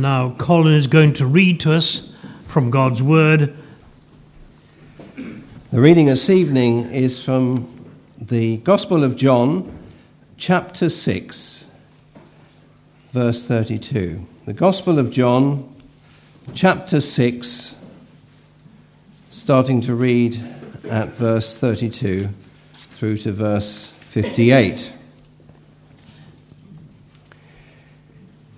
Now, Colin is going to read to us from God's Word. The reading this evening is from the Gospel of John, chapter 6, verse 32. The Gospel of John, chapter 6, starting to read at verse 32 through to verse 58.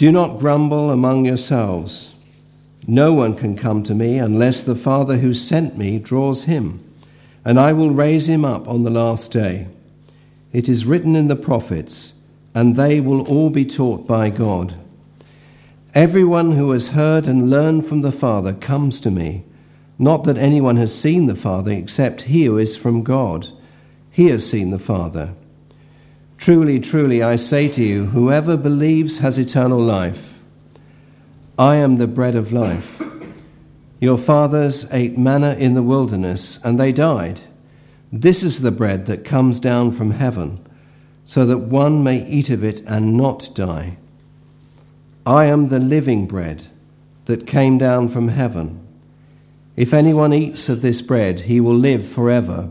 do not grumble among yourselves. No one can come to me unless the Father who sent me draws him, and I will raise him up on the last day. It is written in the prophets, and they will all be taught by God. Everyone who has heard and learned from the Father comes to me. Not that anyone has seen the Father except he who is from God. He has seen the Father. Truly, truly, I say to you, whoever believes has eternal life. I am the bread of life. Your fathers ate manna in the wilderness, and they died. This is the bread that comes down from heaven, so that one may eat of it and not die. I am the living bread that came down from heaven. If anyone eats of this bread, he will live forever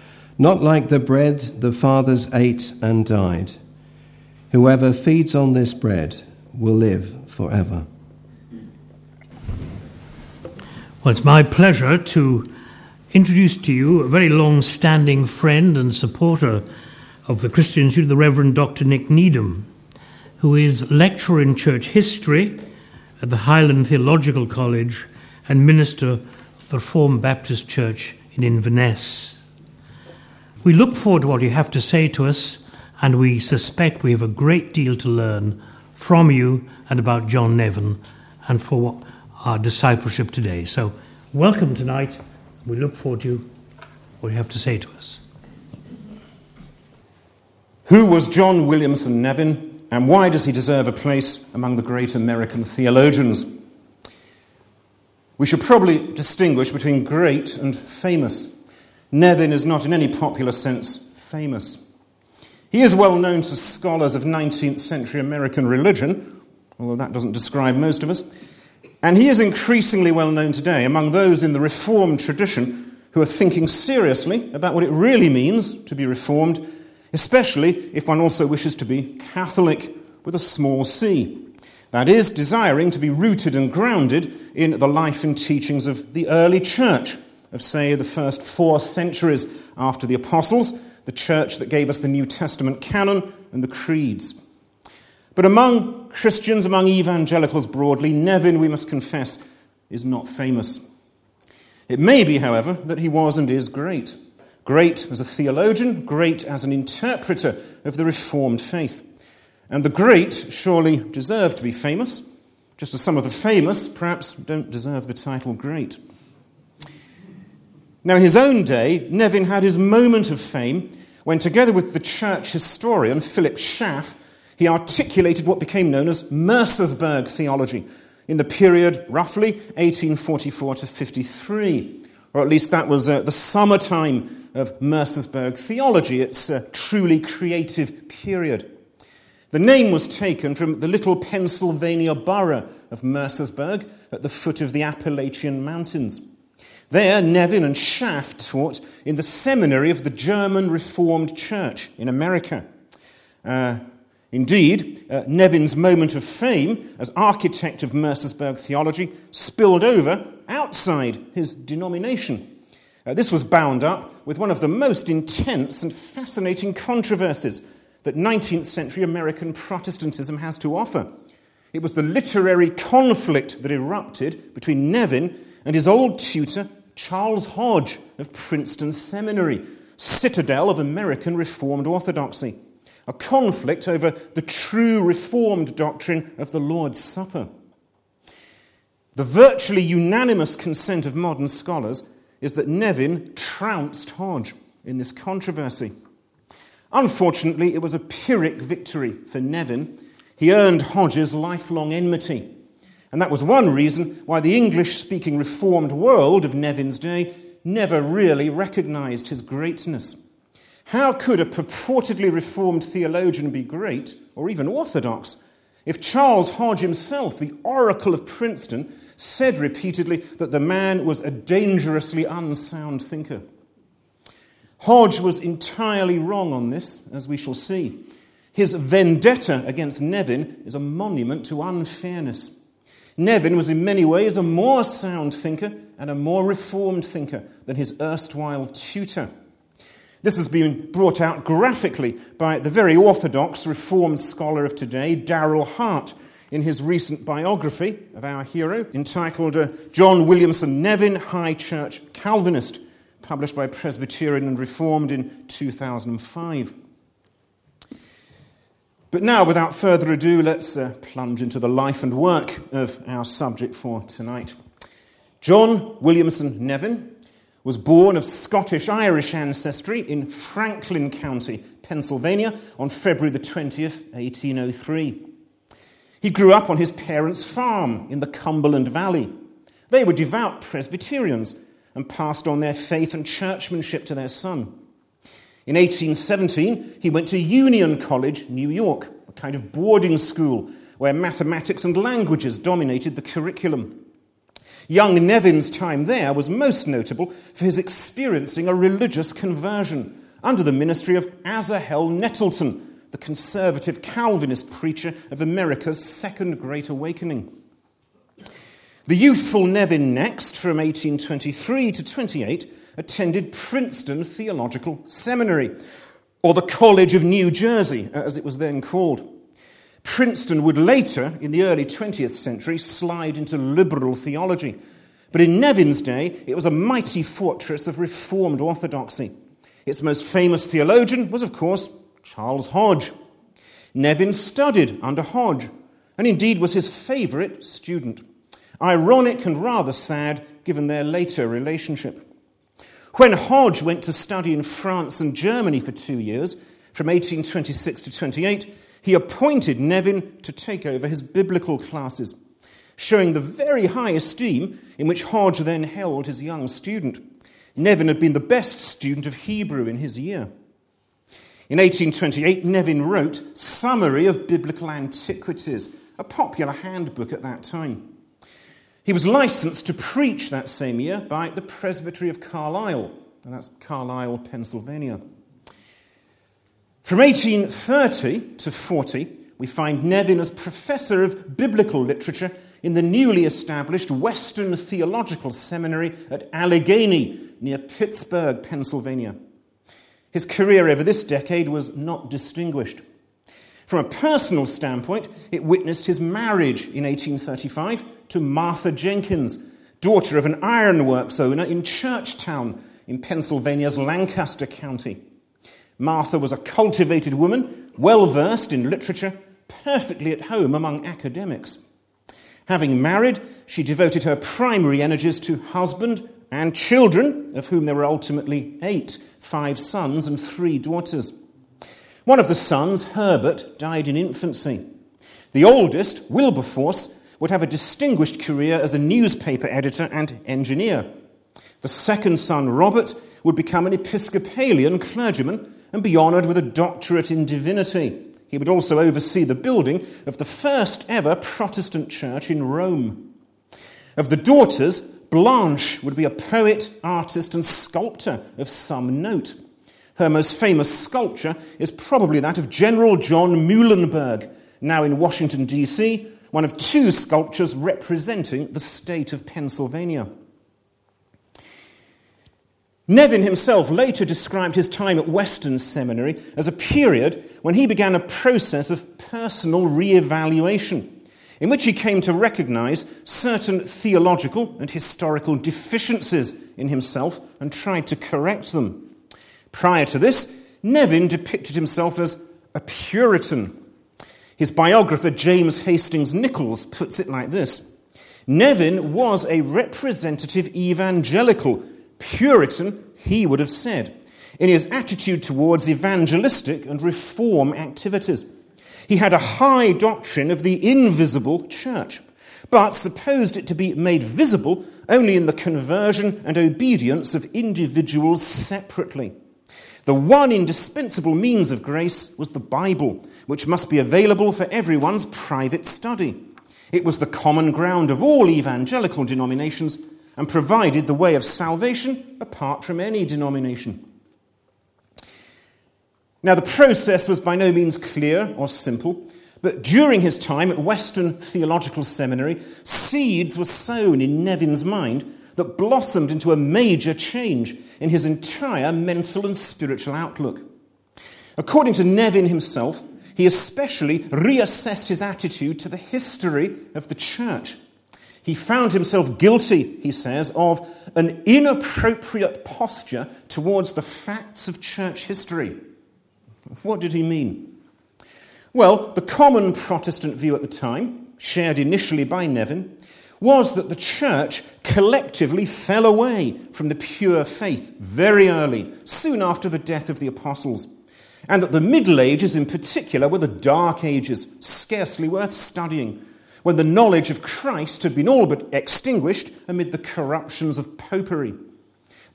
not like the bread the fathers ate and died. Whoever feeds on this bread will live forever. Well, it's my pleasure to introduce to you a very long standing friend and supporter of the Christian Institute, the Reverend Dr. Nick Needham, who is lecturer in church history at the Highland Theological College and minister of the Reformed Baptist Church in Inverness. We look forward to what you have to say to us, and we suspect we have a great deal to learn from you and about John Nevin and for our discipleship today. So, welcome tonight. We look forward to what you have to say to us. Who was John Williamson Nevin, and why does he deserve a place among the great American theologians? We should probably distinguish between great and famous. Nevin is not in any popular sense famous. He is well known to scholars of 19th century American religion, although that doesn't describe most of us. And he is increasingly well known today among those in the Reformed tradition who are thinking seriously about what it really means to be Reformed, especially if one also wishes to be Catholic with a small c. That is, desiring to be rooted and grounded in the life and teachings of the early church, of, say, the first four centuries after the Apostles, the church that gave us the New Testament canon and the creeds. But among Christians, among evangelicals broadly, Nevin, we must confess, is not famous. It may be, however, that he was and is great. Great as a theologian, great as an interpreter of the Reformed faith. And the great surely deserve to be famous, just as some of the famous perhaps don't deserve the title great. Now, in his own day, Nevin had his moment of fame when, together with the church historian Philip Schaff, he articulated what became known as Mercersburg theology in the period roughly 1844 to 53. Or at least that was uh, the summertime of Mercersburg theology, its uh, truly creative period. The name was taken from the little Pennsylvania borough of Mercersburg at the foot of the Appalachian Mountains. There, Nevin and Schaff taught in the seminary of the German Reformed Church in America. Uh, indeed, uh, Nevin's moment of fame as architect of Mercersburg theology spilled over outside his denomination. Uh, this was bound up with one of the most intense and fascinating controversies that 19th century American Protestantism has to offer. It was the literary conflict that erupted between Nevin and his old tutor, Charles Hodge of Princeton Seminary, citadel of American Reformed orthodoxy. A conflict over the true Reformed doctrine of the Lord's Supper. The virtually unanimous consent of modern scholars is that Nevin trounced Hodge in this controversy. Unfortunately, it was a Pyrrhic victory for Nevin. He earned Hodge's lifelong enmity. And that was one reason why the English speaking Reformed world of Nevin's day never really recognized his greatness. How could a purportedly Reformed theologian be great, or even orthodox, if Charles Hodge himself, the oracle of Princeton, said repeatedly that the man was a dangerously unsound thinker? Hodge was entirely wrong on this, as we shall see. His vendetta against Nevin is a monument to unfairness. Nevin was in many ways a more sound thinker and a more reformed thinker than his erstwhile tutor. This has been brought out graphically by the very orthodox reformed scholar of today, Darryl Hart, in his recent biography of our hero entitled uh, John Williamson Nevin, High Church Calvinist published by Presbyterian and Reformed in 2005. But now, without further ado, let's uh, plunge into the life and work of our subject for tonight. John Williamson Nevin was born of Scottish Irish ancestry in Franklin County, Pennsylvania, on February the 20th, 1803. He grew up on his parents' farm in the Cumberland Valley. They were devout Presbyterians and passed on their faith and churchmanship to their son. In 1817, he went to Union College, New York, a kind of boarding school where mathematics and languages dominated the curriculum. Young Nevin's time there was most notable for his experiencing a religious conversion under the ministry of Asahel Nettleton, the conservative Calvinist preacher of America's Second Great Awakening. The youthful Nevin next, from 1823 to 28, attended Princeton Theological Seminary, or the College of New Jersey, as it was then called. Princeton would later, in the early 20th century, slide into liberal theology. But in Nevin's day, it was a mighty fortress of Reformed orthodoxy. Its most famous theologian was, of course, Charles Hodge. Nevin studied under Hodge, and indeed was his favorite student. Ironic and rather sad given their later relationship. When Hodge went to study in France and Germany for two years, from 1826 to 28, he appointed Nevin to take over his biblical classes, showing the very high esteem in which Hodge then held his young student. Nevin had been the best student of Hebrew in his year. In 1828, Nevin wrote Summary of Biblical Antiquities, a popular handbook at that time. He was licensed to preach that same year by the Presbytery of Carlisle, and that's Carlisle, Pennsylvania. From 1830 to 40, we find Nevin as professor of biblical literature in the newly established Western Theological Seminary at Allegheny, near Pittsburgh, Pennsylvania. His career over this decade was not distinguished. From a personal standpoint, it witnessed his marriage in 1835 to Martha Jenkins, daughter of an ironworks owner in Churchtown in Pennsylvania's Lancaster County. Martha was a cultivated woman, well versed in literature, perfectly at home among academics. Having married, she devoted her primary energies to husband and children, of whom there were ultimately eight five sons and three daughters. One of the sons, Herbert, died in infancy. The oldest, Wilberforce, would have a distinguished career as a newspaper editor and engineer. The second son, Robert, would become an Episcopalian clergyman and be honoured with a doctorate in divinity. He would also oversee the building of the first ever Protestant church in Rome. Of the daughters, Blanche would be a poet, artist, and sculptor of some note. Her most famous sculpture is probably that of General John Muhlenberg, now in Washington, D.C., one of two sculptures representing the state of Pennsylvania. Nevin himself later described his time at Western Seminary as a period when he began a process of personal re-evaluation, in which he came to recognize certain theological and historical deficiencies in himself and tried to correct them. Prior to this, Nevin depicted himself as a Puritan. His biographer, James Hastings Nichols, puts it like this Nevin was a representative evangelical Puritan, he would have said, in his attitude towards evangelistic and reform activities. He had a high doctrine of the invisible church, but supposed it to be made visible only in the conversion and obedience of individuals separately. The one indispensable means of grace was the Bible, which must be available for everyone's private study. It was the common ground of all evangelical denominations and provided the way of salvation apart from any denomination. Now, the process was by no means clear or simple, but during his time at Western Theological Seminary, seeds were sown in Nevin's mind that blossomed into a major change in his entire mental and spiritual outlook. According to Nevin himself, he especially reassessed his attitude to the history of the church he found himself guilty, he says, of an inappropriate posture towards the facts of church history. What did he mean? Well, the common Protestant view at the time, shared initially by Nevin, was that the church collectively fell away from the pure faith very early, soon after the death of the apostles, and that the Middle Ages in particular were the dark ages, scarcely worth studying when the knowledge of Christ had been all but extinguished amid the corruptions of popery.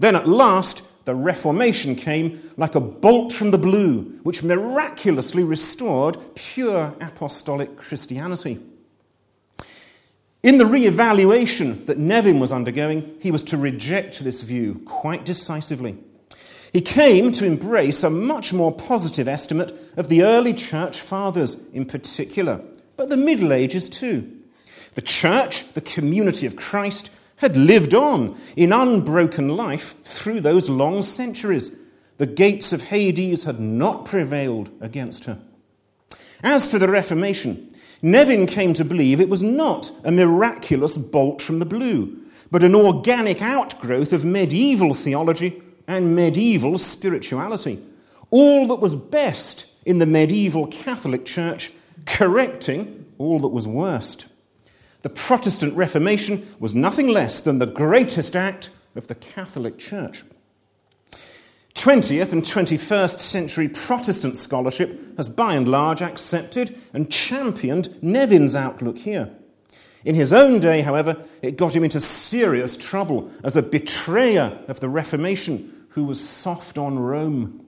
Then at last, the Reformation came like a bolt from the blue, which miraculously restored pure apostolic Christianity. In the re evaluation that Nevin was undergoing, he was to reject this view quite decisively. He came to embrace a much more positive estimate of the early church fathers in particular but the Middle Ages too. The church, the community of Christ, had lived on in unbroken life through those long centuries. The gates of Hades had not prevailed against her. As for the Reformation, Nevin came to believe it was not a miraculous bolt from the blue, but an organic outgrowth of medieval theology and medieval spirituality. All that was best in the medieval Catholic Church correcting all that was worst. The Protestant Reformation was nothing less than the greatest act of the Catholic Church. 20th and 21st century Protestant scholarship has by and large accepted and championed Nevin's outlook here. In his own day, however, it got him into serious trouble as a betrayer of the Reformation who was soft on Rome.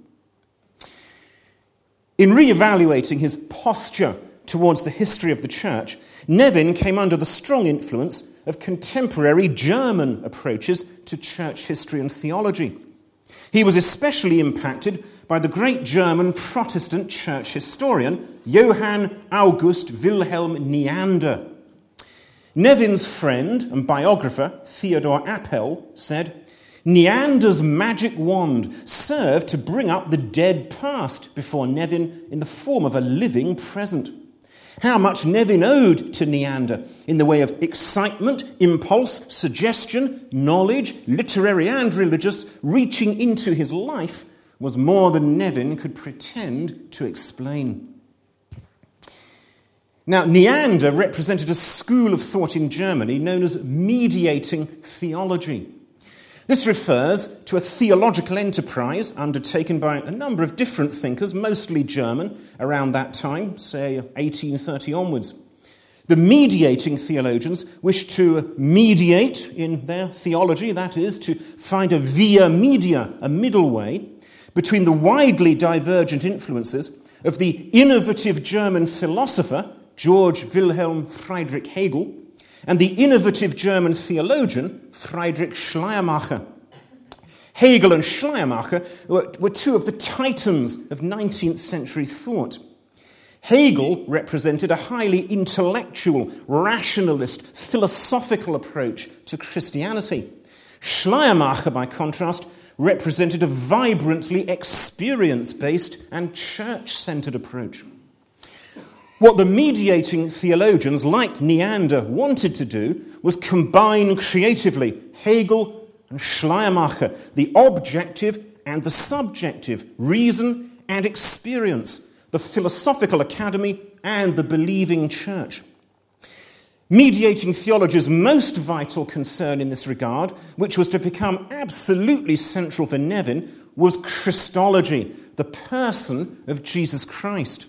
In re evaluating his posture towards the history of the church, Nevin came under the strong influence of contemporary German approaches to church history and theology. He was especially impacted by the great German Protestant church historian Johann August Wilhelm Neander. Nevin's friend and biographer, Theodore Appel said, Neander's magic wand served to bring up the dead past before Nevin in the form of a living present. How much Nevin owed to Neander in the way of excitement, impulse, suggestion, knowledge, literary and religious, reaching into his life, was more than Nevin could pretend to explain. Now, Neander represented a school of thought in Germany known as mediating theology. This refers to a theological enterprise undertaken by a number of different thinkers, mostly German, around that time, say 1830 onwards. The mediating theologians wished to mediate in their theology, that is, to find a via media, a middle way, between the widely divergent influences of the innovative German philosopher George Wilhelm Friedrich Hegel and the innovative German theologian Friedrich Schleiermacher. Hegel and Schleiermacher were, two of the titans of 19th century thought. Hegel represented a highly intellectual, rationalist, philosophical approach to Christianity. Schleiermacher, by contrast, represented a vibrantly experience based and church centered approach. What the mediating theologians like Neander wanted to do was combine creatively Hegel and Schleiermacher, the objective and the subjective, reason and experience, the philosophical academy and the believing church. Mediating theology's most vital concern in this regard, which was to become absolutely central for Nevin, was Christology, the person of Jesus Christ.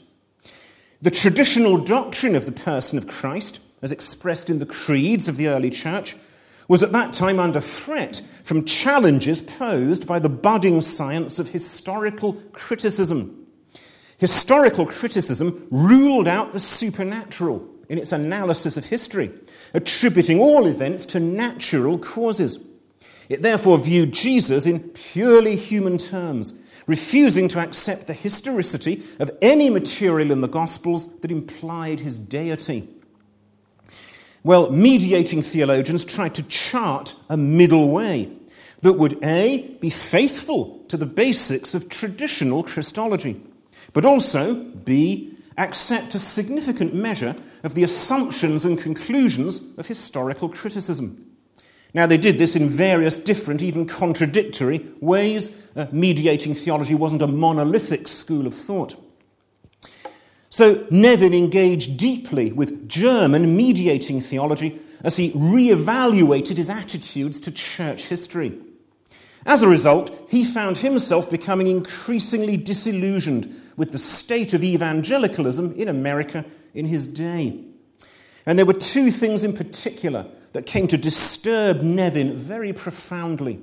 The traditional doctrine of the person of Christ, as expressed in the creeds of the early church, was at that time under threat from challenges posed by the budding science of historical criticism. Historical criticism ruled out the supernatural in its analysis of history, attributing all events to natural causes. It therefore viewed Jesus in purely human terms refusing to accept the historicity of any material in the Gospels that implied his deity. Well, mediating theologians tried to chart a middle way that would A, be faithful to the basics of traditional Christology, but also B, accept a significant measure of the assumptions and conclusions of historical criticism. Now, they did this in various different, even contradictory ways. Uh, mediating theology wasn't a monolithic school of thought. So, Nevin engaged deeply with German mediating theology as he re-evaluated his attitudes to church history. As a result, he found himself becoming increasingly disillusioned with the state of evangelicalism in America in his day. And there were two things in particular that came to disturb Nevin very profoundly.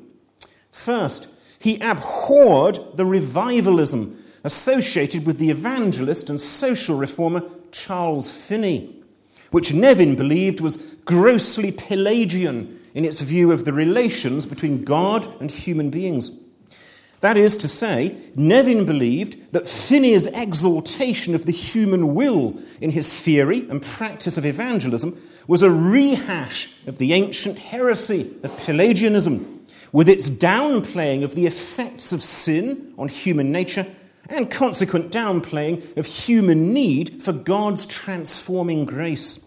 First, he abhorred the revivalism associated with the evangelist and social reformer Charles Finney, which Nevin believed was grossly Pelagian in its view of the relations between God and human beings. That is to say, Nevin believed that Finney's exaltation of the human will in his theory and practice of evangelism was a rehash of the ancient heresy of Pelagianism, with its downplaying of the effects of sin on human nature and consequent downplaying of human need for God's transforming grace.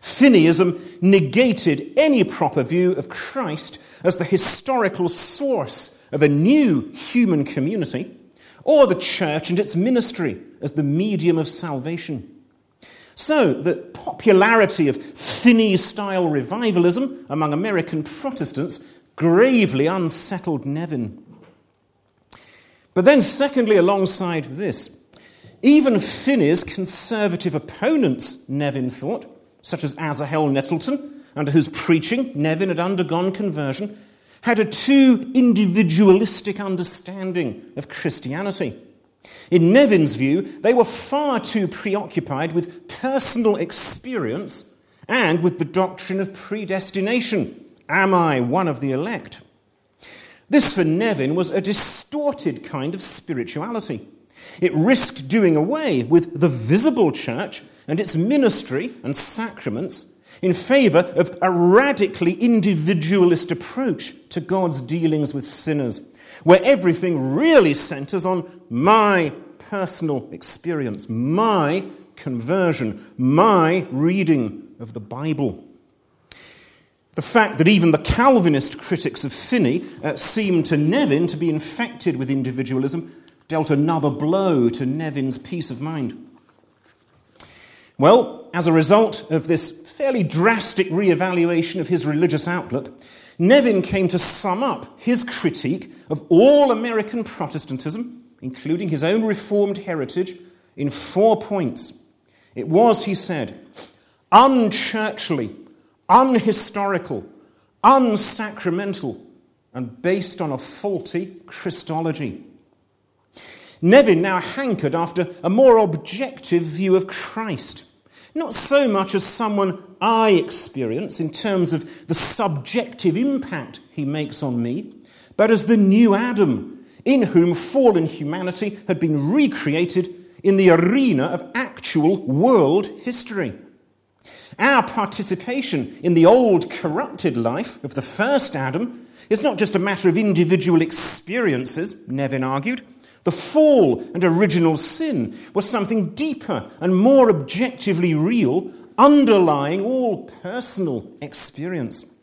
Finneyism negated any proper view of Christ as the historical source of a new human community, or the church and its ministry as the medium of salvation. So, the popularity of Finney style revivalism among American Protestants gravely unsettled Nevin. But then, secondly, alongside this, even Finney's conservative opponents, Nevin thought, such as Asahel Nettleton, under whose preaching Nevin had undergone conversion, had a too individualistic understanding of Christianity. In Nevin's view, they were far too preoccupied with personal experience and with the doctrine of predestination. Am I one of the elect? This, for Nevin, was a distorted kind of spirituality. It risked doing away with the visible church and its ministry and sacraments in favour of a radically individualist approach to God's dealings with sinners, where everything really centres on my personal experience, my conversion, my reading of the Bible. The fact that even the Calvinist critics of Finney uh, seemed to Nevin to be infected with individualism dealt another blow to Nevin's peace of mind. Well, as a result of this fairly drastic re-evaluation of his religious outlook, Nevin came to sum up his critique of all American Protestantism, including his own Reformed heritage, in four points. It was, he said, unchurchly, unhistorical, unsacramental, and based on a faulty Christology. Nevin now hankered after a more objective view of Christ, not so much as someone I experience in terms of the subjective impact he makes on me, but as the new Adam, in whom fallen humanity had been recreated in the arena of actual world history. Our participation in the old corrupted life of the first Adam is not just a matter of individual experiences, Nevin argued. The fall and original sin was something deeper and more objectively real, underlying all personal experience.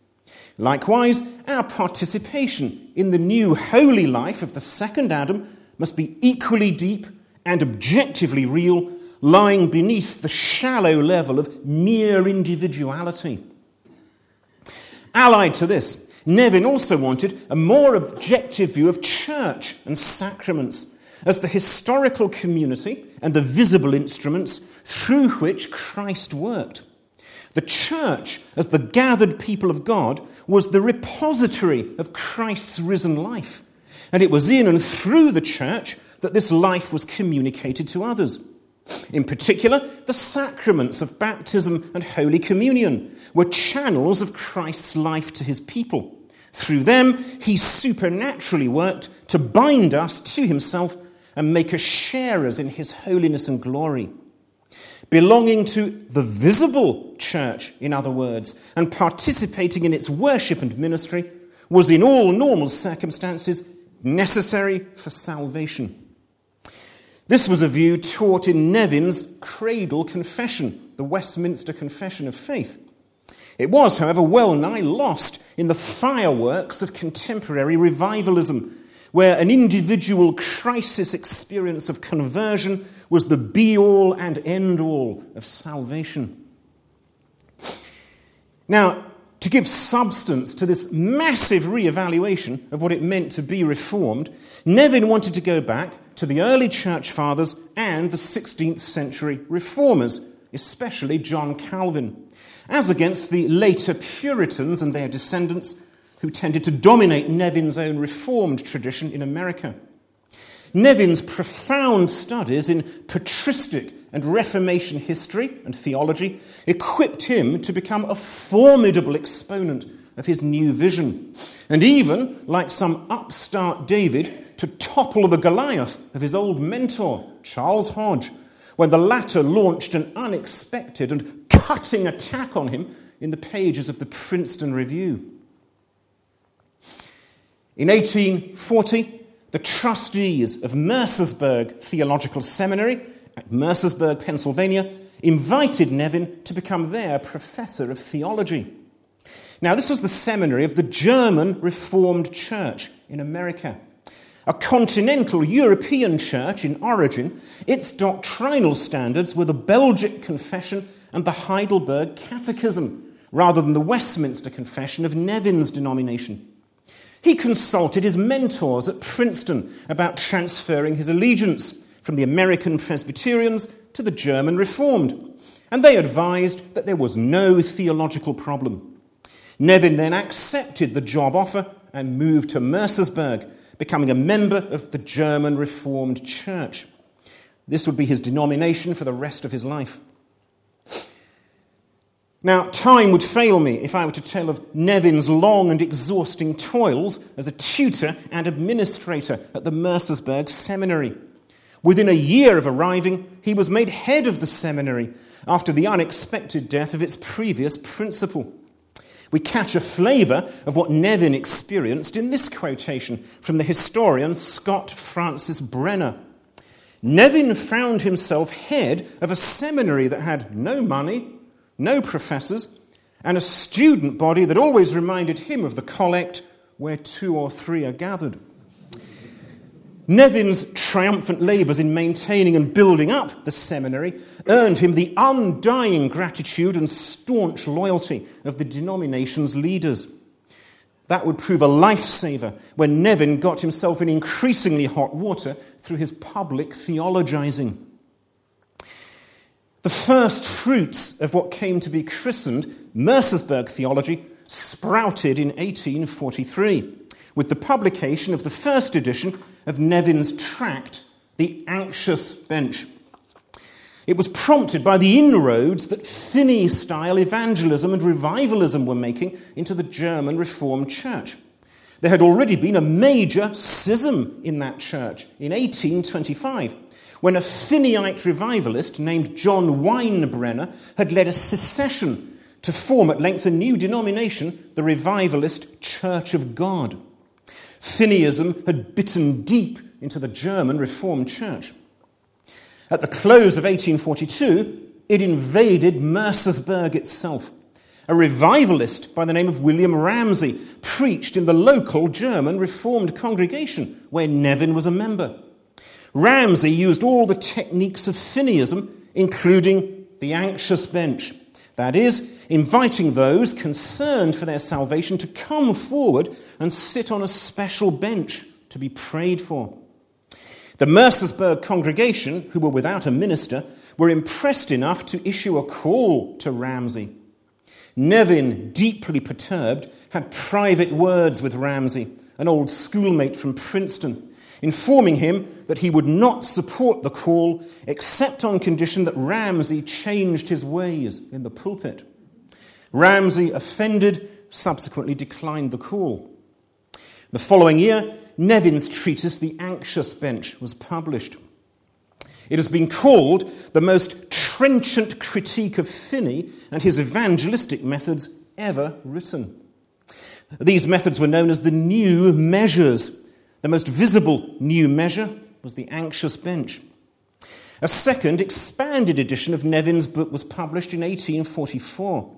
Likewise, our participation in the new holy life of the second Adam must be equally deep and objectively real lying beneath the shallow level of mere individuality. Allied to this, Nevin also wanted a more objective view of church and sacraments as the historical community and the visible instruments through which Christ worked. The church, as the gathered people of God, was the repository of Christ's risen life. And it was in and through the church that this life was communicated to others. In particular, the sacraments of baptism and Holy Communion were channels of Christ's life to his people. Through them, he supernaturally worked to bind us to himself and make us sharers in his holiness and glory. Belonging to the visible church, in other words, and participating in its worship and ministry was in all normal circumstances necessary for salvation. This was a view taught in Nevin's Cradle Confession, the Westminster Confession of Faith. It was, however, well nigh lost in the fireworks of contemporary revivalism, where an individual crisis experience of conversion was the be all and end all of salvation. Now, to give substance to this massive re evaluation of what it meant to be reformed, Nevin wanted to go back to the early church fathers and the 16th century reformers, especially John Calvin, as against the later Puritans and their descendants who tended to dominate Nevin's own reformed tradition in America. Nevin's profound studies in patristic and Reformation history and theology equipped him to become a formidable exponent of his new vision, and even, like some upstart David, to topple the Goliath of his old mentor, Charles Hodge, when the latter launched an unexpected and cutting attack on him in the pages of the Princeton Review. In 1840, the trustees of Mercersburg Theological Seminary at Mercersburg, Pennsylvania, invited Nevin to become their professor of theology. Now, this was the seminary of the German Reformed Church in America. A continental European church in origin, its doctrinal standards were the Belgic Confession and the Heidelberg Catechism, rather than the Westminster Confession of Nevin's denomination. He consulted his mentors at Princeton about transferring his allegiance from the American Presbyterians to the German Reformed, and they advised that there was no theological problem. Nevin then accepted the job offer and moved to Mercersburg, becoming a member of the German Reformed Church. This would be his denomination for the rest of his life. Now, time would fail me if I were to tell of Nevin's long and exhausting toils as a tutor and administrator at the Mercersburg Seminary. Within a year of arriving, he was made head of the seminary after the unexpected death of its previous principal. We catch a flavour of what Nevin experienced in this quotation from the historian Scott Francis Brenner. Nevin found himself head of a seminary that had no money, no professors, and a student body that always reminded him of the collect where two or three are gathered. Nevin's triumphant labours in maintaining and building up the seminary earned him the undying gratitude and staunch loyalty of the denomination's leaders. That would prove a lifesaver when Nevin got himself in increasingly hot water through his public theologizing. The first fruits of what came to be christened Mercersburg theology sprouted in 1843 with the publication of the first edition of Nevin's tract, The Anxious Bench. It was prompted by the inroads that Finney style evangelism and revivalism were making into the German Reformed Church. There had already been a major schism in that church in 1825 when a Finneyite revivalist named John Winebrenner had led a secession to form at length a new denomination, the Revivalist Church of God. Finneyism had bitten deep into the German Reformed Church. At the close of 1842, it invaded Mercersburg itself. A revivalist by the name of William Ramsay preached in the local German Reformed congregation where Nevin was a member. Ramsay used all the techniques of Finneyism, including the anxious bench. That is, inviting those concerned for their salvation to come forward and sit on a special bench to be prayed for. The Mercersburg congregation, who were without a minister, were impressed enough to issue a call to Ramsay. Nevin, deeply perturbed, had private words with Ramsay, an old schoolmate from Princeton, informing him that he would not support the call except on condition that Ramsay changed his ways in the pulpit. Ramsay, offended, subsequently declined the call. The following year, Nevin's treatise, The Anxious Bench, was published. It has been called the most trenchant critique of Finney and his evangelistic methods ever written. These methods were known as the New Measures. The most visible new measure was the Anxious Bench. A second, expanded edition of Nevin's book was published in 1844.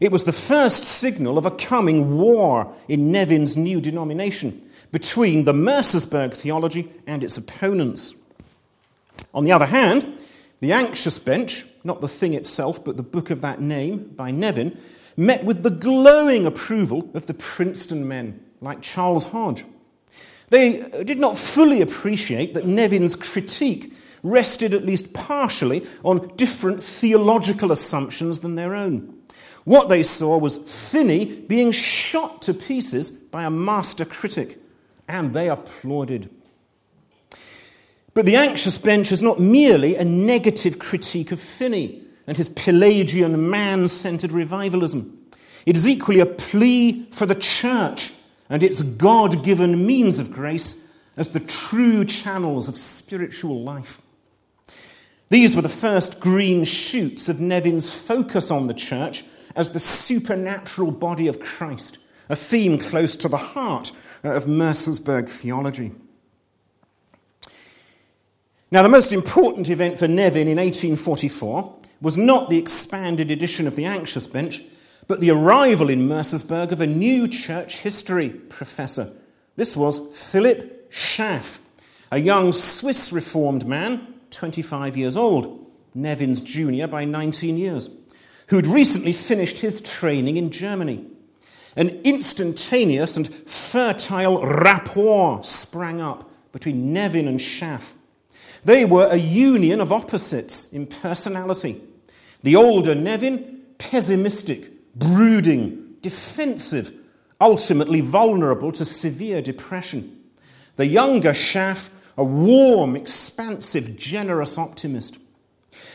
It was the first signal of a coming war in Nevin's new denomination between the Mercersburg theology and its opponents. On the other hand, the anxious bench, not the thing itself, but the book of that name by Nevin, met with the glowing approval of the Princeton men like Charles Hodge. They did not fully appreciate that Nevin's critique rested at least partially on different theological assumptions than their own. What they saw was Finney being shot to pieces by a master critic, and they applauded. But the anxious bench is not merely a negative critique of Finney and his Pelagian man centered revivalism. It is equally a plea for the church and its God given means of grace as the true channels of spiritual life. These were the first green shoots of Nevin's focus on the church as the supernatural body of Christ, a theme close to the heart of Mercersburg theology. Now, the most important event for Nevin in 1844 was not the expanded edition of the Anxious Bench, but the arrival in Mercersburg of a new church history professor. This was Philip Schaff, a young Swiss Reformed man, 25 years old, Nevin's junior by 19 years who'd recently finished his training in Germany. An instantaneous and fertile rapport sprang up between Nevin and Schaff. They were a union of opposites in personality. The older Nevin, pessimistic, brooding, defensive, ultimately vulnerable to severe depression. The younger Schaff, a warm, expansive, generous optimist.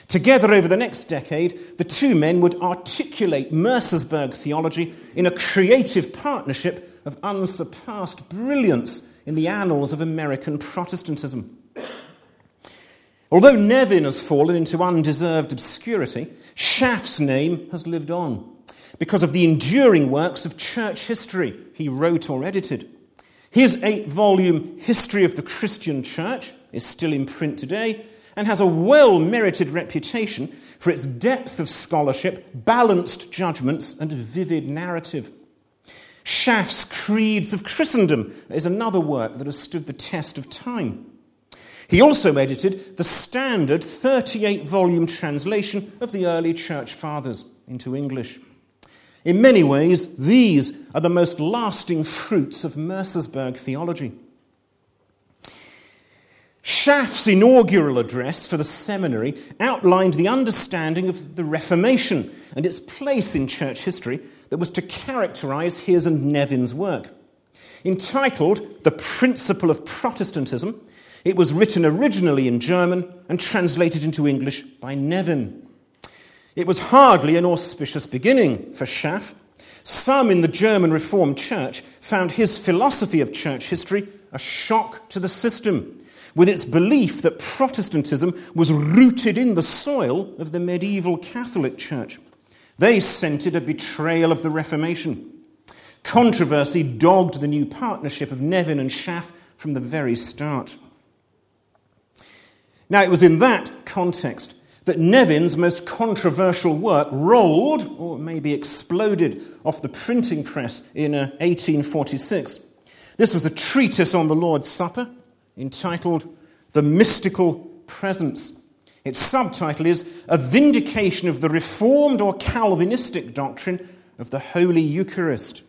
Together over the next decade, the two men would articulate Mercersburg theology in a creative partnership of unsurpassed brilliance in the annals of American Protestantism. Although Nevin has fallen into undeserved obscurity, Schaff's name has lived on because of the enduring works of church history he wrote or edited. His eight volume History of the Christian Church is still in print today and has a well merited reputation for its depth of scholarship, balanced judgments, and vivid narrative. Schaff's Creeds of Christendom is another work that has stood the test of time. He also edited the standard 38 volume translation of the early church fathers into English. In many ways, these are the most lasting fruits of Mercersburg theology. Schaff's inaugural address for the seminary outlined the understanding of the Reformation and its place in church history that was to characterize his and Nevin's work. Entitled The Principle of Protestantism, it was written originally in German and translated into English by Nevin. It was hardly an auspicious beginning for Schaff. Some in the German Reformed Church found his philosophy of church history a shock to the system, with its belief that Protestantism was rooted in the soil of the medieval Catholic Church. They scented a betrayal of the Reformation. Controversy dogged the new partnership of Nevin and Schaff from the very start. Now, it was in that context that Nevin's most controversial work rolled, or maybe exploded, off the printing press in 1846. Uh, this was a treatise on the Lord's Supper entitled The Mystical Presence. Its subtitle is A Vindication of the Reformed or Calvinistic Doctrine of the Holy Eucharist.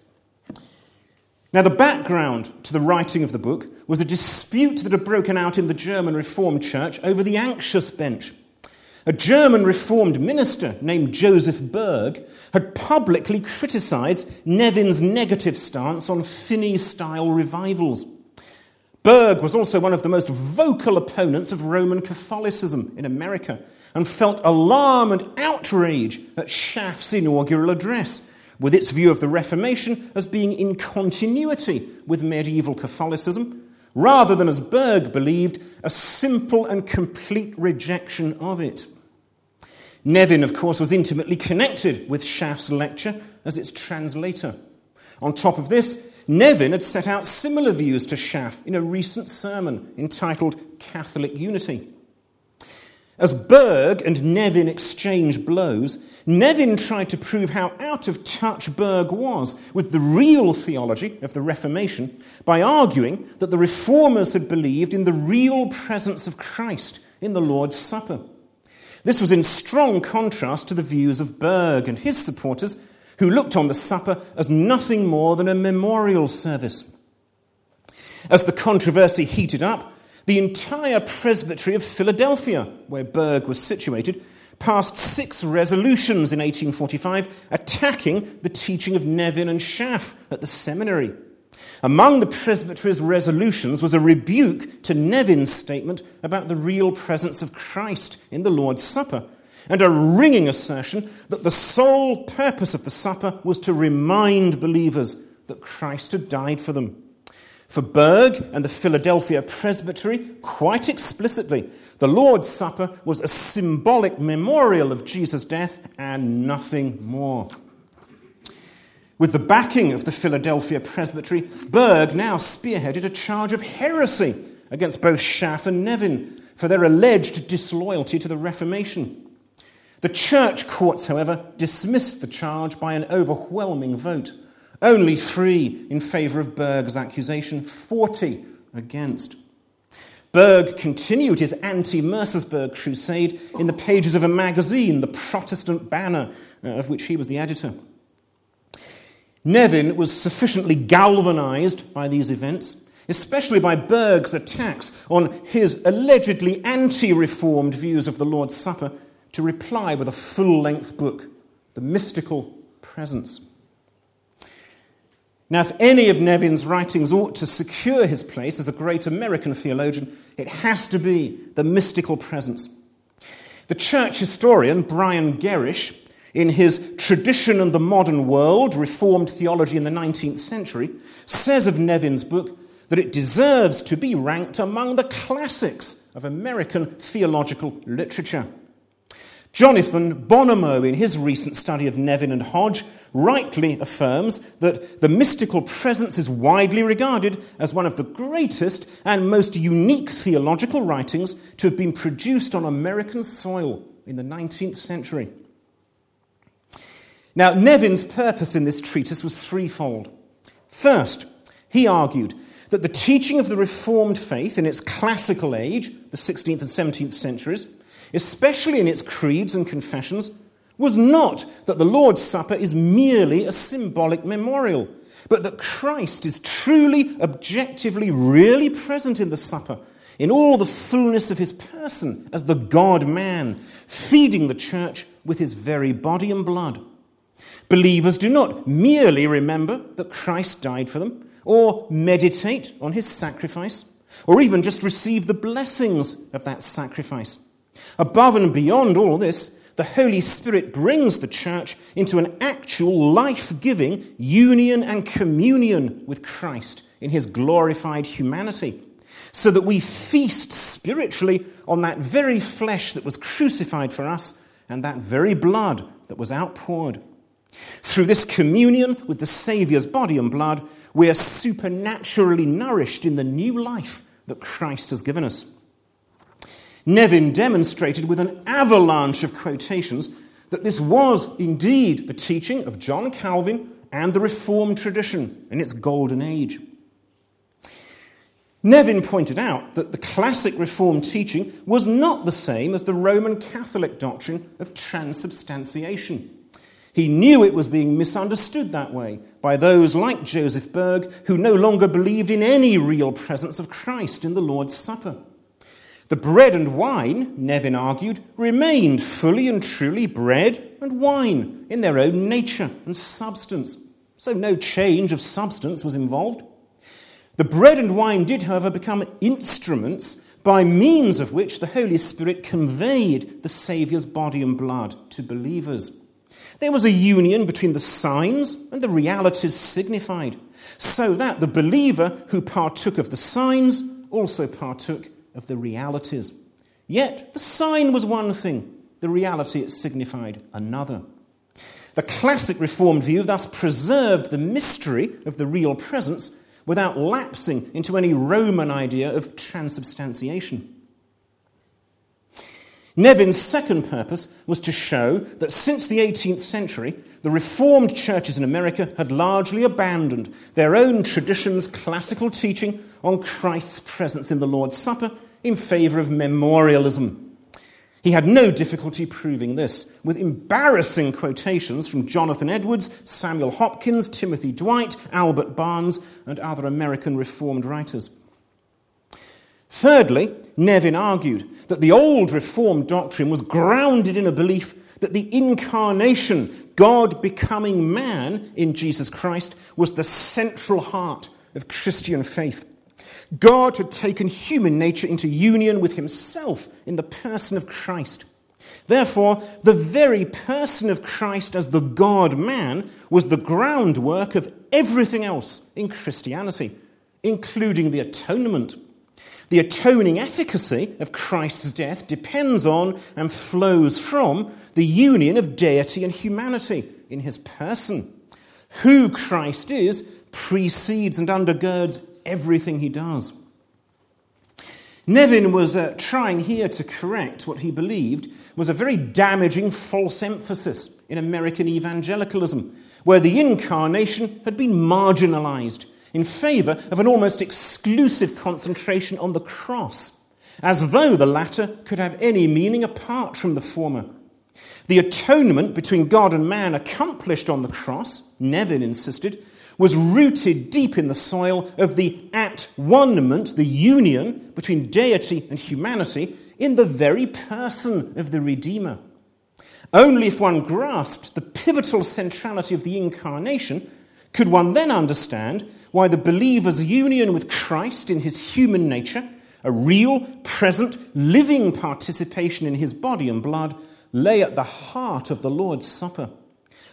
Now, the background to the writing of the book was a dispute that had broken out in the German Reformed Church over the Anxious Bench. A German Reformed minister named Joseph Berg had publicly criticized Nevin's negative stance on Finney style revivals. Berg was also one of the most vocal opponents of Roman Catholicism in America and felt alarm and outrage at Schaff's inaugural address, with its view of the Reformation as being in continuity with medieval Catholicism, rather than, as Berg believed, a simple and complete rejection of it. Nevin, of course, was intimately connected with Schaff's lecture as its translator. On top of this, Nevin had set out similar views to Schaff in a recent sermon entitled Catholic Unity. As Berg and Nevin exchanged blows, Nevin tried to prove how out of touch Berg was with the real theology of the Reformation by arguing that the reformers had believed in the real presence of Christ in the Lord's Supper. This was in strong contrast to the views of Berg and his supporters, who looked on the supper as nothing more than a memorial service. As the controversy heated up, the entire presbytery of Philadelphia, where Berg was situated, passed six resolutions in 1845 attacking the teaching of Nevin and Schaff at the seminary. Among the presbytery's resolutions was a rebuke to Nevin's statement about the real presence of Christ in the Lord's Supper, and a ringing assertion that the sole purpose of the supper was to remind believers that Christ had died for them. For Berg and the Philadelphia Presbytery, quite explicitly, the Lord's Supper was a symbolic memorial of Jesus' death and nothing more. With the backing of the Philadelphia Presbytery, Berg now spearheaded a charge of heresy against both Schaff and Nevin for their alleged disloyalty to the Reformation. The church courts, however, dismissed the charge by an overwhelming vote. Only three in favour of Berg's accusation, 40 against. Berg continued his anti Mercersburg crusade in the pages of a magazine, the Protestant Banner, uh, of which he was the editor. Nevin was sufficiently galvanized by these events, especially by Berg's attacks on his allegedly anti reformed views of the Lord's Supper, to reply with a full length book, The Mystical Presence. Now, if any of Nevin's writings ought to secure his place as a great American theologian, it has to be the mystical presence. The church historian Brian Gerrish, in his Tradition and the Modern World Reformed Theology in the 19th Century, says of Nevin's book that it deserves to be ranked among the classics of American theological literature. Jonathan Bonomo, in his recent study of Nevin and Hodge, rightly affirms that the mystical presence is widely regarded as one of the greatest and most unique theological writings to have been produced on American soil in the 19th century. Now, Nevin's purpose in this treatise was threefold. First, he argued that the teaching of the Reformed faith in its classical age, the 16th and 17th centuries, especially in its creeds and confessions, was not that the Lord's Supper is merely a symbolic memorial, but that Christ is truly, objectively, really present in the supper, in all the fullness of his person as the God man, feeding the church with his very body and blood. Believers do not merely remember that Christ died for them, or meditate on his sacrifice, or even just receive the blessings of that sacrifice. Above and beyond all this, the Holy Spirit brings the church into an actual life giving union and communion with Christ in his glorified humanity, so that we feast spiritually on that very flesh that was crucified for us and that very blood that was outpoured. Through this communion with the Saviour's body and blood, we are supernaturally nourished in the new life that Christ has given us. Nevin demonstrated with an avalanche of quotations that this was indeed the teaching of John Calvin and the Reformed tradition in its golden age. Nevin pointed out that the classic Reformed teaching was not the same as the Roman Catholic doctrine of transubstantiation. He knew it was being misunderstood that way by those like Joseph Berg who no longer believed in any real presence of Christ in the Lord's Supper. The bread and wine, Nevin argued, remained fully and truly bread and wine in their own nature and substance. So no change of substance was involved. The bread and wine did, however, become instruments by means of which the Holy Spirit conveyed the Saviour's body and blood to believers. There was a union between the signs and the realities signified, so that the believer who partook of the signs also partook of the realities. Yet the sign was one thing, the reality it signified another. The classic Reformed view thus preserved the mystery of the real presence without lapsing into any Roman idea of transubstantiation. Nevin's second purpose was to show that since the 18th century, the Reformed churches in America had largely abandoned their own tradition's classical teaching on Christ's presence in the Lord's Supper in favor of memorialism. He had no difficulty proving this, with embarrassing quotations from Jonathan Edwards, Samuel Hopkins, Timothy Dwight, Albert Barnes, and other American Reformed writers. Thirdly, Nevin argued that the old Reformed doctrine was grounded in a belief that the incarnation, God becoming man in Jesus Christ, was the central heart of Christian faith. God had taken human nature into union with himself in the person of Christ. Therefore, the very person of Christ as the God man was the groundwork of everything else in Christianity, including the atonement. The atoning efficacy of Christ's death depends on and flows from the union of deity and humanity in his person. Who Christ is precedes and undergirds everything he does. Nevin was uh, trying here to correct what he believed was a very damaging false emphasis in American evangelicalism, where the incarnation had been marginalized in favor of an almost exclusive concentration on the cross, as though the latter could have any meaning apart from the former. The atonement between God and man accomplished on the cross, Nevin insisted, was rooted deep in the soil of the at one-ment, the union between deity and humanity, in the very person of the Redeemer. Only if one grasped the pivotal centrality of the incarnation Could one then understand why the believer's union with Christ in his human nature, a real, present, living participation in his body and blood, lay at the heart of the Lord's Supper?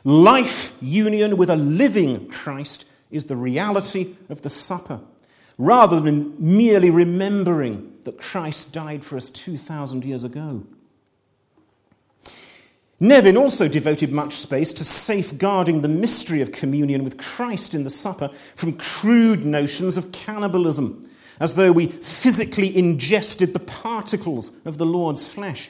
Life union with a living Christ is the reality of the supper, rather than merely remembering that Christ died for us 2,000 years ago. Nevin also devoted much space to safeguarding the mystery of communion with Christ in the supper from crude notions of cannibalism, as though we physically ingested the particles of the Lord's flesh.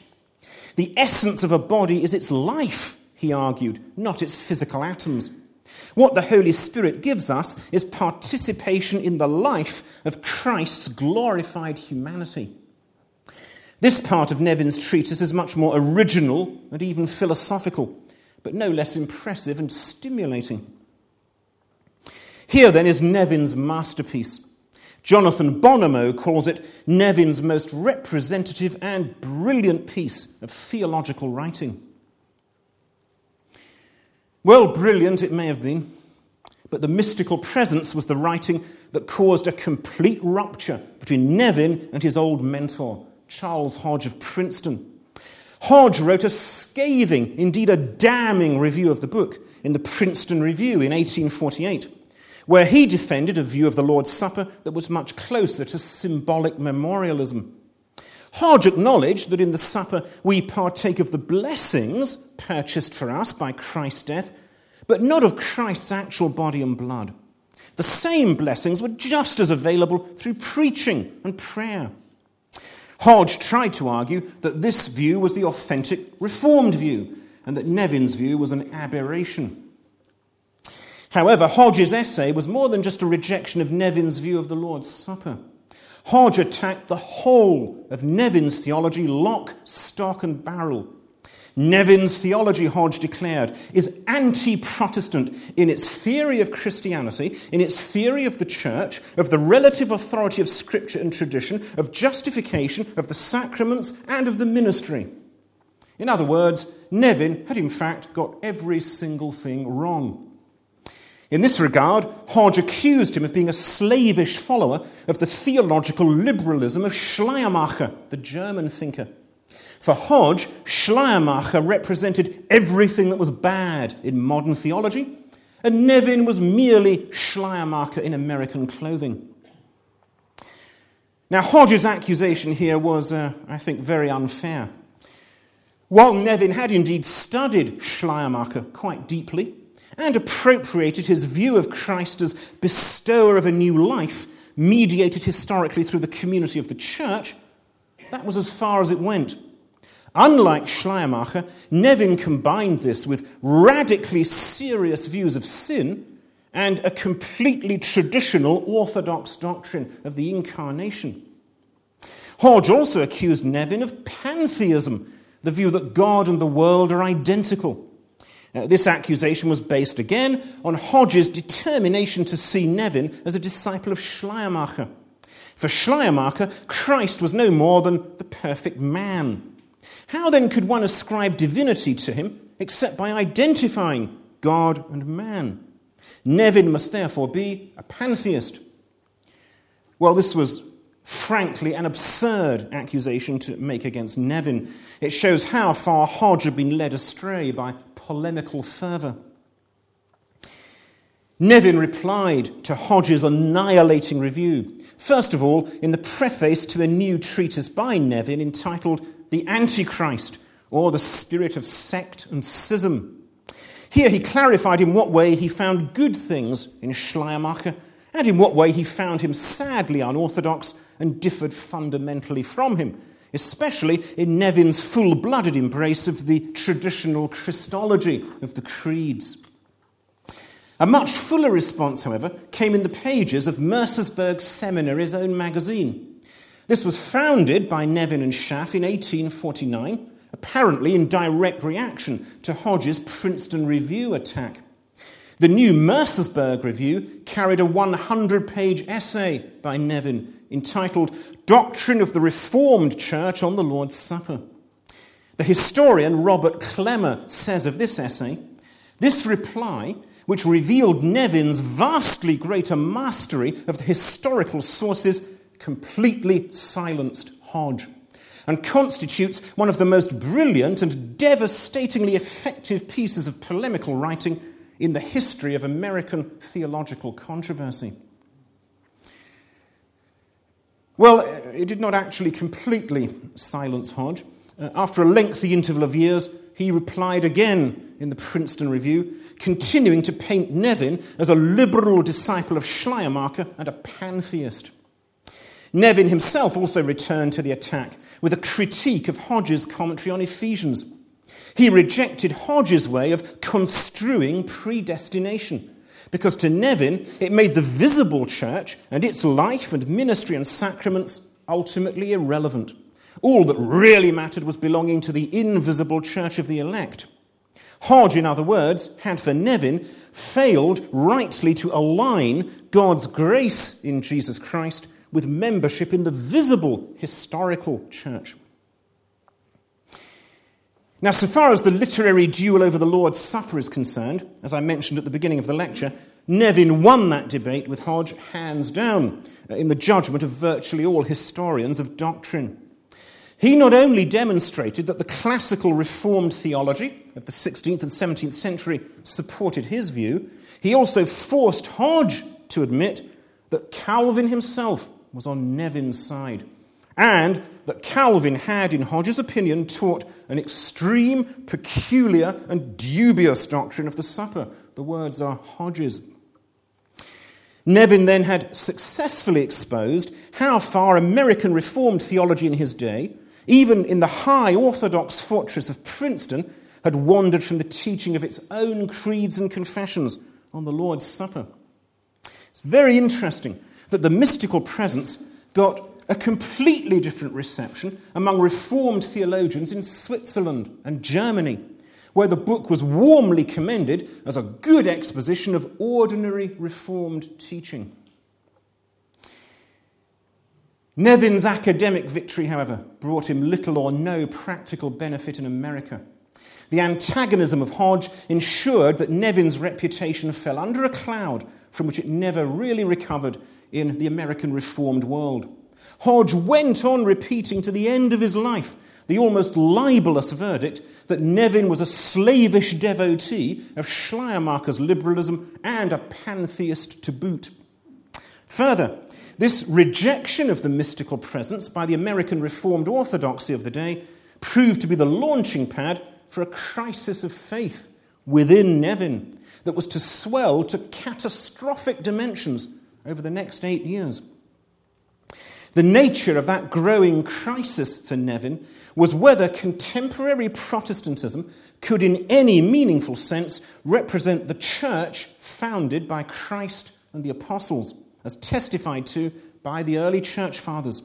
The essence of a body is its life, he argued, not its physical atoms. What the Holy Spirit gives us is participation in the life of Christ's glorified humanity. This part of Nevin's treatise is much more original and even philosophical, but no less impressive and stimulating. Here, then, is Nevin's masterpiece. Jonathan Bonomo calls it Nevin's most representative and brilliant piece of theological writing. Well, brilliant it may have been, but the mystical presence was the writing that caused a complete rupture between Nevin and his old mentor, Charles Hodge of Princeton. Hodge wrote a scathing, indeed a damning review of the book in the Princeton Review in 1848, where he defended a view of the Lord's Supper that was much closer to symbolic memorialism. Hodge acknowledged that in the supper we partake of the blessings purchased for us by Christ's death, but not of Christ's actual body and blood. The same blessings were just as available through preaching and prayer. Hodge tried to argue that this view was the authentic Reformed view and that Nevin's view was an aberration. However, Hodge's essay was more than just a rejection of Nevin's view of the Lord's Supper. Hodge attacked the whole of Nevin's theology, lock, stock, and barrel. Nevin's theology, Hodge declared, is anti Protestant in its theory of Christianity, in its theory of the church, of the relative authority of scripture and tradition, of justification, of the sacraments, and of the ministry. In other words, Nevin had in fact got every single thing wrong. In this regard, Hodge accused him of being a slavish follower of the theological liberalism of Schleiermacher, the German thinker. For Hodge, Schleiermacher represented everything that was bad in modern theology, and Nevin was merely Schleiermacher in American clothing. Now, Hodge's accusation here was, uh, I think, very unfair. While Nevin had indeed studied Schleiermacher quite deeply and appropriated his view of Christ as bestower of a new life, mediated historically through the community of the church, that was as far as it went. Unlike Schleiermacher, Nevin combined this with radically serious views of sin and a completely traditional orthodox doctrine of the incarnation. Hodge also accused Nevin of pantheism, the view that God and the world are identical. Uh, this accusation was based again on Hodge's determination to see Nevin as a disciple of Schleiermacher. For Schleiermacher, Christ was no more than the perfect man. How then could one ascribe divinity to him except by identifying God and man? Nevin must therefore be a pantheist. Well, this was frankly an absurd accusation to make against Nevin. It shows how far Hodge had been led astray by polemical fervour. Nevin replied to Hodge's annihilating review. First of all, in the preface to a new treatise by Nevin entitled The Antichrist, or the Spirit of Sect and Schism. Here he clarified in what way he found good things in Schleiermacher and in what way he found him sadly unorthodox and differed fundamentally from him, especially in Nevin's full blooded embrace of the traditional Christology of the creeds. A much fuller response, however, came in the pages of Mercersburg Seminary's own magazine. This was founded by Nevin and Schaff in 1849, apparently in direct reaction to Hodge's Princeton Review attack. The new Mercersburg Review carried a 100 page essay by Nevin entitled Doctrine of the Reformed Church on the Lord's Supper. The historian Robert Clemmer says of this essay this reply which revealed Nevin's vastly greater mastery of the historical sources, completely silenced Hodge and constitutes one of the most brilliant and devastatingly effective pieces of polemical writing in the history of American theological controversy. Well, it did not actually completely silence Hodge. Uh, after a lengthy interval of years, he replied again in the Princeton Review, continuing to paint Nevin as a liberal disciple of Schleiermacher and a pantheist. Nevin himself also returned to the attack with a critique of Hodge's commentary on Ephesians. He rejected Hodge's way of construing predestination because to Nevin it made the visible church and its life and ministry and sacraments ultimately irrelevant. All that really mattered was belonging to the invisible church of the elect. Hodge, in other words, had for Nevin failed rightly to align God's grace in Jesus Christ with membership in the visible historical church. Now, so far as the literary duel over the Lord's Supper is concerned, as I mentioned at the beginning of the lecture, Nevin won that debate with Hodge hands down uh, in the judgment of virtually all historians of doctrine. He not only demonstrated that the classical Reformed theology of the 16th and 17th century supported his view, he also forced Hodge to admit that Calvin himself was on Nevin's side, and that Calvin had, in Hodge's opinion, taught an extreme, peculiar, and dubious doctrine of the supper. The words are Hodge's. Nevin then had successfully exposed how far American Reformed theology in his day, even in the high Orthodox fortress of Princeton, had wandered from the teaching of its own creeds and confessions on the Lord's Supper. It's very interesting that the mystical presence got a completely different reception among Reformed theologians in Switzerland and Germany, where the book was warmly commended as a good exposition of ordinary Reformed teaching. Nevin's academic victory, however, brought him little or no practical benefit in America. The antagonism of Hodge ensured that Nevin's reputation fell under a cloud from which it never really recovered in the American Reformed world. Hodge went on repeating to the end of his life the almost libelous verdict that Nevin was a slavish devotee of Schleiermacher's liberalism and a pantheist to boot. Further, this rejection of the mystical presence by the American Reformed orthodoxy of the day proved to be the launching pad for a crisis of faith within Nevin that was to swell to catastrophic dimensions over the next eight years. The nature of that growing crisis for Nevin was whether contemporary Protestantism could, in any meaningful sense, represent the church founded by Christ and the apostles, as testified to by the early church fathers.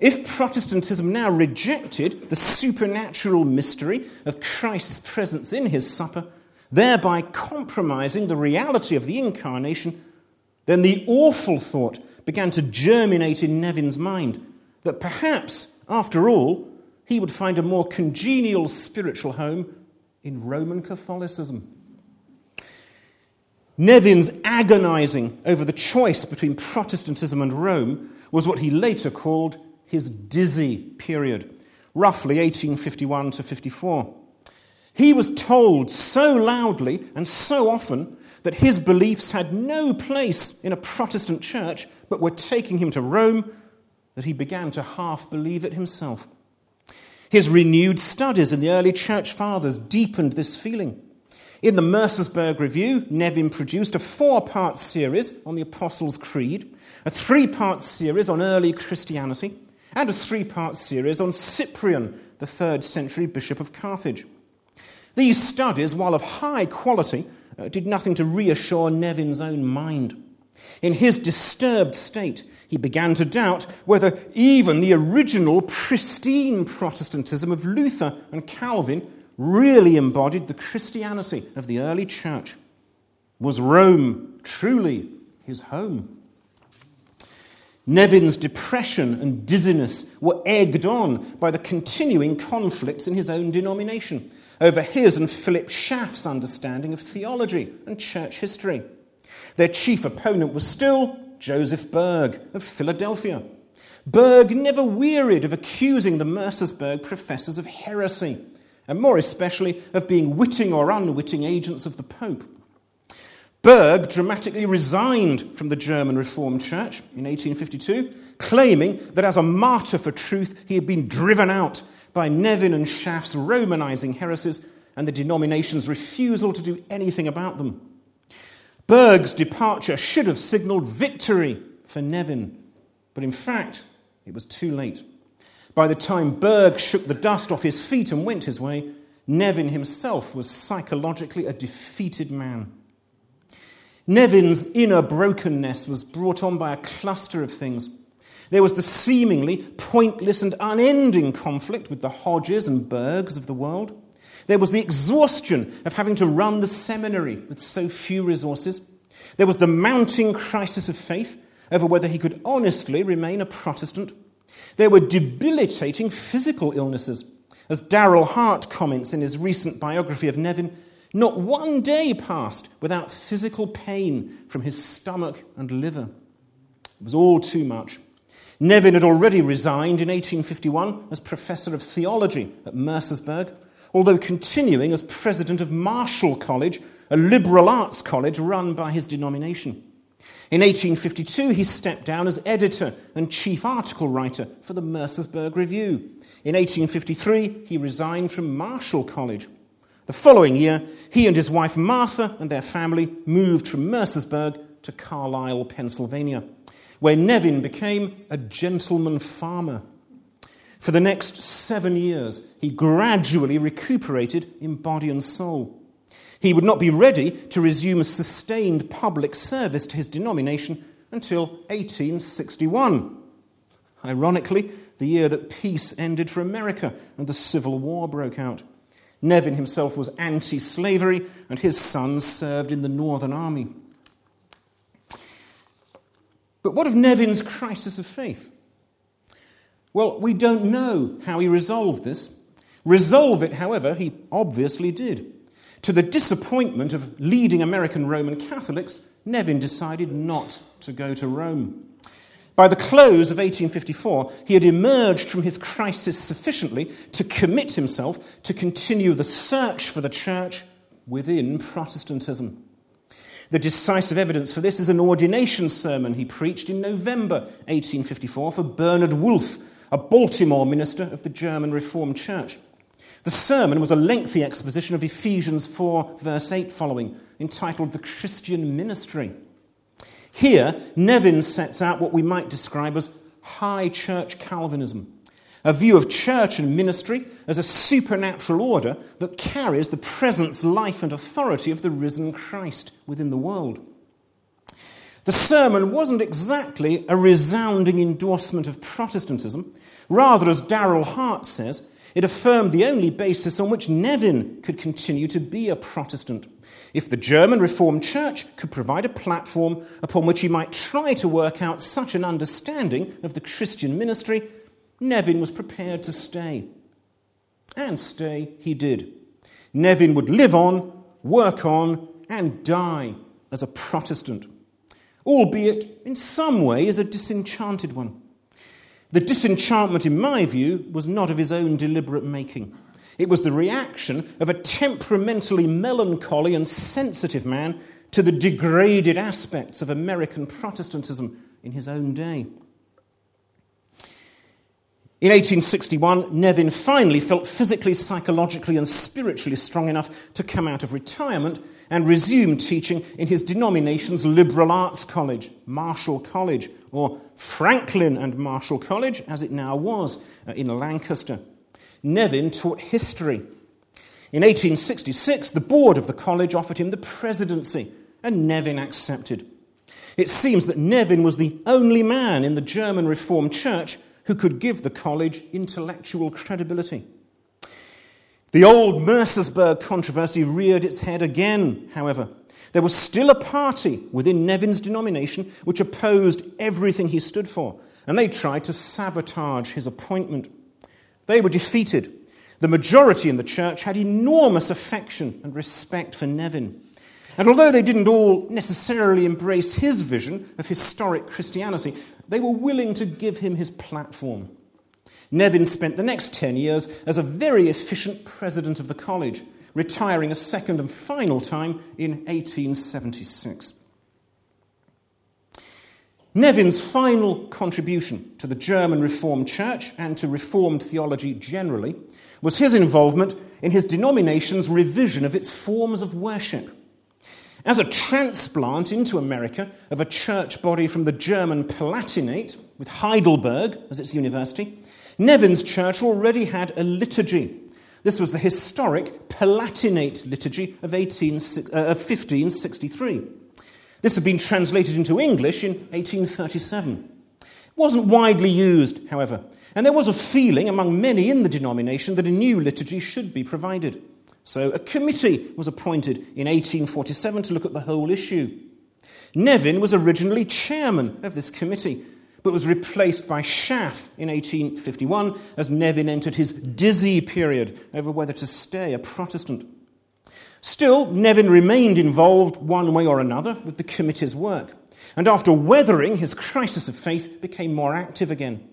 If Protestantism now rejected the supernatural mystery of Christ's presence in his supper, thereby compromising the reality of the incarnation, then the awful thought began to germinate in Nevin's mind that perhaps, after all, he would find a more congenial spiritual home in Roman Catholicism. Nevin's agonizing over the choice between Protestantism and Rome was what he later called his dizzy period, roughly 1851 to 54. He was told so loudly and so often that his beliefs had no place in a Protestant church but were taking him to Rome that he began to half believe it himself. His renewed studies in the early church fathers deepened this feeling. In the Mercersburg Review, Nevin produced a four part series on the Apostles' Creed, a three part series on early Christianity, and a three part series on Cyprian, the third century bishop of Carthage. These studies, while of high quality, Uh, did nothing to reassure Nevin's own mind. In his disturbed state, he began to doubt whether even the original pristine Protestantism of Luther and Calvin really embodied the Christianity of the early church. Was Rome truly his home? Nevin's depression and dizziness were egged on by the continuing conflicts in his own denomination over his and Philip Schaff's understanding of theology and church history. Their chief opponent was still Joseph Berg of Philadelphia. Berg never wearied of accusing the Mercersburg professors of heresy, and more especially of being witting or unwitting agents of the Pope. Berg dramatically resigned from the German Reformed Church in 1852, claiming that as a martyr for truth he had been driven out by Nevin and Schaff's Romanizing heresies and the denomination's refusal to do anything about them. Berg's departure should have signaled victory for Nevin, but in fact, it was too late. By the time Berg shook the dust off his feet and went his way, Nevin himself was psychologically a defeated man. Nevin's inner brokenness was brought on by a cluster of things. There was the seemingly pointless and unending conflict with the Hodges and Bergs of the world. There was the exhaustion of having to run the seminary with so few resources. There was the mounting crisis of faith over whether he could honestly remain a Protestant. There were debilitating physical illnesses. As Darryl Hart comments in his recent biography of Nevin, not one day passed without physical pain from his stomach and liver. It was all too much. Nevin had already resigned in 1851 as professor of theology at Mercersburg, although continuing as president of Marshall College, a liberal arts college run by his denomination. In 1852, he stepped down as editor and chief article writer for the Mercersburg Review. In 1853, he resigned from Marshall College. The following year, he and his wife Martha and their family moved from Mercersburg to Carlisle, Pennsylvania, where Nevin became a gentleman farmer. For the next seven years, he gradually recuperated in body and soul. He would not be ready to resume sustained public service to his denomination until 1861. Ironically, the year that peace ended for America and the Civil War broke out. Nevin himself was anti slavery, and his sons served in the Northern Army. But what of Nevin's crisis of faith? Well, we don't know how he resolved this. Resolve it, however, he obviously did. To the disappointment of leading American Roman Catholics, Nevin decided not to go to Rome. By the close of 1854, he had emerged from his crisis sufficiently to commit himself to continue the search for the church within Protestantism. The decisive evidence for this is an ordination sermon he preached in November 1854 for Bernard Wolff, a Baltimore minister of the German Reformed Church. The sermon was a lengthy exposition of Ephesians 4, verse 8 following, entitled The Christian Ministry. Here, Nevin sets out what we might describe as high church Calvinism, a view of church and ministry as a supernatural order that carries the presence, life, and authority of the risen Christ within the world. The sermon wasn't exactly a resounding endorsement of Protestantism. Rather, as Darryl Hart says, it affirmed the only basis on which Nevin could continue to be a Protestant if the German Reformed Church could provide a platform upon which he might try to work out such an understanding of the Christian ministry, Nevin was prepared to stay. And stay he did. Nevin would live on, work on, and die as a Protestant, albeit in some way as a disenchanted one. The disenchantment, in my view, was not of his own deliberate making. It was the reaction of a temperamentally melancholy and sensitive man to the degraded aspects of American Protestantism in his own day. In 1861, Nevin finally felt physically, psychologically, and spiritually strong enough to come out of retirement and resume teaching in his denomination's liberal arts college, Marshall College, or Franklin and Marshall College, as it now was uh, in Lancaster. Nevin taught history. In 1866, the board of the college offered him the presidency, and Nevin accepted. It seems that Nevin was the only man in the German Reformed Church who could give the college intellectual credibility. The old Mercersburg controversy reared its head again, however. There was still a party within Nevin's denomination which opposed everything he stood for, and they tried to sabotage his appointment. They were defeated. The majority in the church had enormous affection and respect for Nevin. And although they didn't all necessarily embrace his vision of historic Christianity, they were willing to give him his platform. Nevin spent the next 10 years as a very efficient president of the college, retiring a second and final time in 1876. Nevin's final contribution to the German Reformed Church and to Reformed theology generally was his involvement in his denomination's revision of its forms of worship. As a transplant into America of a church body from the German Palatinate, with Heidelberg as its university, Nevin's church already had a liturgy. This was the historic Palatinate liturgy of, 18, uh, 1563. This had been translated into English in 1837. It wasn't widely used, however, and there was a feeling among many in the denomination that a new liturgy should be provided. So a committee was appointed in 1847 to look at the whole issue. Nevin was originally chairman of this committee, but was replaced by Schaff in 1851 as Nevin entered his dizzy period over whether to stay a Protestant. Still, Nevin remained involved one way or another with the committee's work, and after weathering his crisis of faith, became more active again.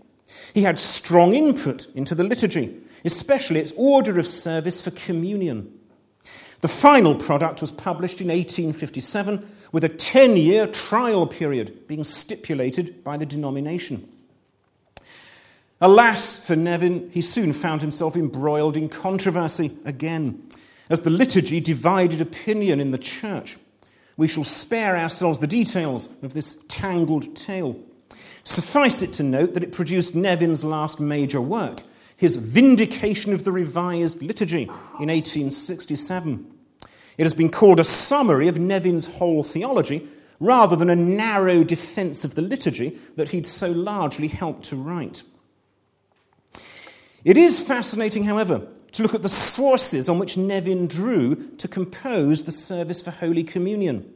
He had strong input into the liturgy, especially its order of service for communion. The final product was published in 1857 with a 10 year trial period being stipulated by the denomination. Alas for Nevin, he soon found himself embroiled in controversy again, as the liturgy divided opinion in the church. We shall spare ourselves the details of this tangled tale. Suffice it to note that it produced Nevin's last major work, his Vindication of the Revised Liturgy in 1867. It has been called a summary of Nevin's whole theology rather than a narrow defense of the liturgy that he'd so largely helped to write. It is fascinating, however, to look at the sources on which Nevin drew to compose the service for Holy Communion.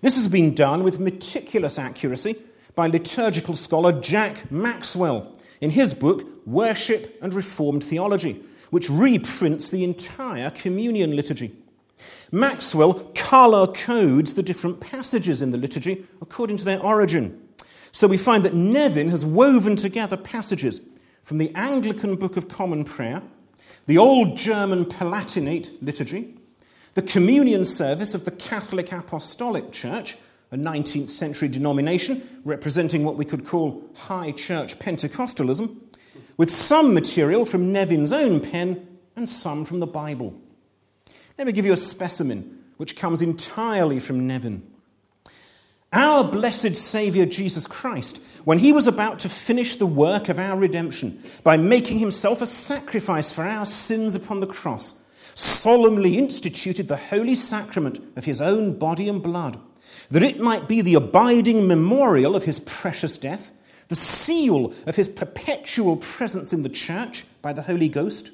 This has been done with meticulous accuracy by liturgical scholar Jack Maxwell in his book, Worship and Reformed Theology, which reprints the entire communion liturgy. Maxwell color codes the different passages in the liturgy according to their origin. So we find that Nevin has woven together passages from the Anglican Book of Common Prayer, the Old German Palatinate liturgy, the communion service of the Catholic Apostolic Church, a 19th century denomination representing what we could call high church Pentecostalism, with some material from Nevin's own pen and some from the Bible. Let me give you a specimen which comes entirely from Nevin. Our blessed Saviour Jesus Christ, when he was about to finish the work of our redemption by making himself a sacrifice for our sins upon the cross, solemnly instituted the holy sacrament of his own body and blood that it might be the abiding memorial of his precious death, the seal of his perpetual presence in the church by the Holy Ghost,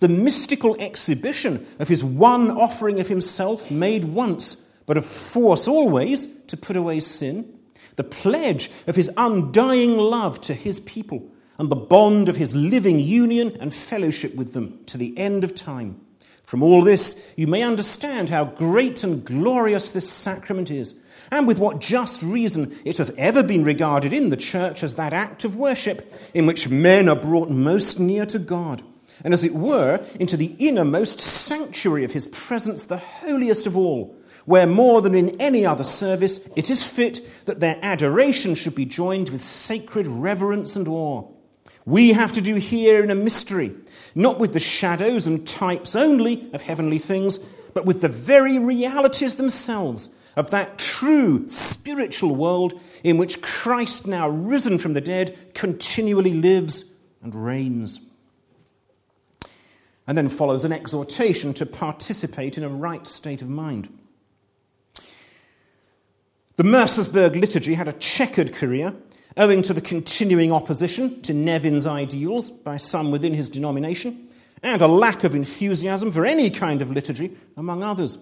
the mystical exhibition of his one offering of himself made once, but of force always to put away sin, the pledge of his undying love to his people, and the bond of his living union and fellowship with them to the end of time. From all this, you may understand how great and glorious this sacrament is, and with what just reason it hath ever been regarded in the church as that act of worship in which men are brought most near to God, and as it were into the innermost sanctuary of his presence, the holiest of all, where more than in any other service it is fit that their adoration should be joined with sacred reverence and awe. We have to do here in a mystery, not with the shadows and types only of heavenly things, but with the very realities themselves of that true spiritual world in which Christ, now risen from the dead, continually lives and reigns. And then follows an exhortation to participate in a right state of mind. The Mercersburg liturgy had a checkered career owing to the continuing opposition to Nevin's ideals by some within his denomination and a lack of enthusiasm for any kind of liturgy among others.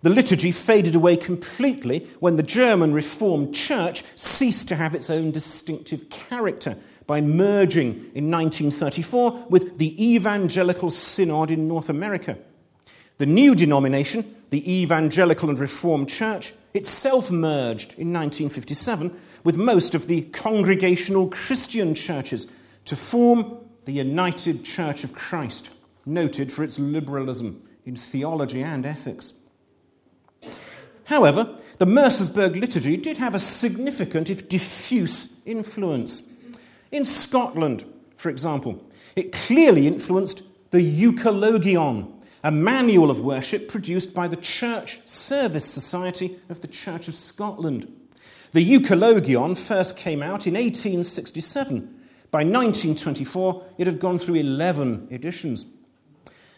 The liturgy faded away completely when the German Reformed Church ceased to have its own distinctive character by merging in 1934 with the Evangelical Synod in North America. The new denomination, the Evangelical and Reformed Church, itself merged in 1957 with most of the congregational Christian churches to form the United Church of Christ, noted for its liberalism in theology and ethics. However, the Mercersburg liturgy did have a significant, if diffuse, influence. In Scotland, for example, it clearly influenced the Euchologion, a manual of worship produced by the Church Service Society of the Church of Scotland. The Euchologion first came out in 1867. By 1924, it had gone through 11 editions.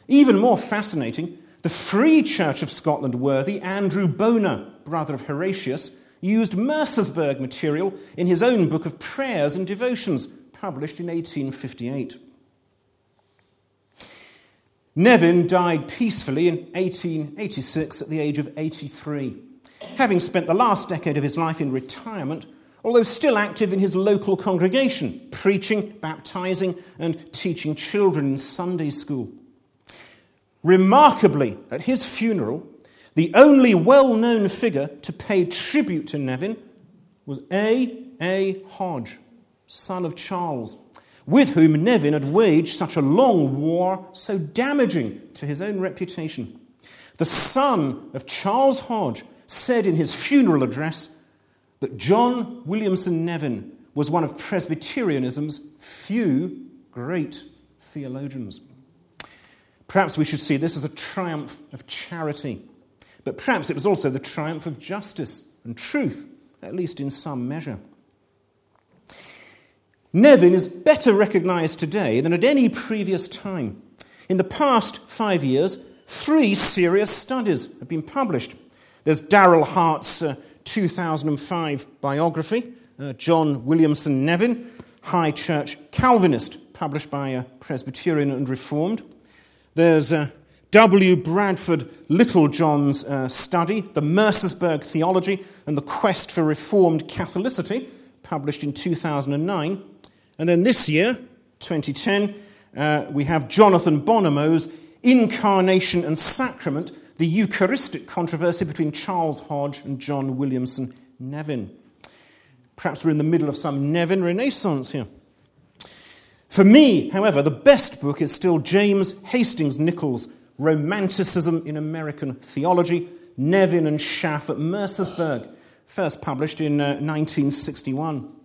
Even more fascinating, the Free Church of Scotland worthy Andrew Bonar, brother of Horatius, used Mercersburg material in his own book of prayers and devotions, published in 1858. Nevin died peacefully in 1886 at the age of 83, having spent the last decade of his life in retirement, although still active in his local congregation, preaching, baptizing, and teaching children in Sunday school. Remarkably, at his funeral, the only well known figure to pay tribute to Nevin was A. A. Hodge, son of Charles, with whom Nevin had waged such a long war, so damaging to his own reputation. The son of Charles Hodge said in his funeral address that John Williamson Nevin was one of Presbyterianism's few great theologians. Perhaps we should see this as a triumph of charity but perhaps it was also the triumph of justice and truth, at least in some measure. Nevin is better recognized today than at any previous time. In the past five years, three serious studies have been published. There's Darryl Hart's uh, 2005 biography, uh, John Williamson Nevin, High Church Calvinist, published by uh, Presbyterian and Reformed. There's uh, W. Bradford Littlejohn's uh, study, The Mercersburg Theology and the Quest for Reformed Catholicity, published in 2009. And then this year, 2010, uh, we have Jonathan Bonomo's Incarnation and Sacrament, the Eucharistic controversy between Charles Hodge and John Williamson Nevin. Perhaps we're in the middle of some Nevin renaissance here. For me, however, the best book is still James Hastings Nichols' Romanticism in American Theology, Nevin and Schaff at Mercersburg, first published in uh, 1961.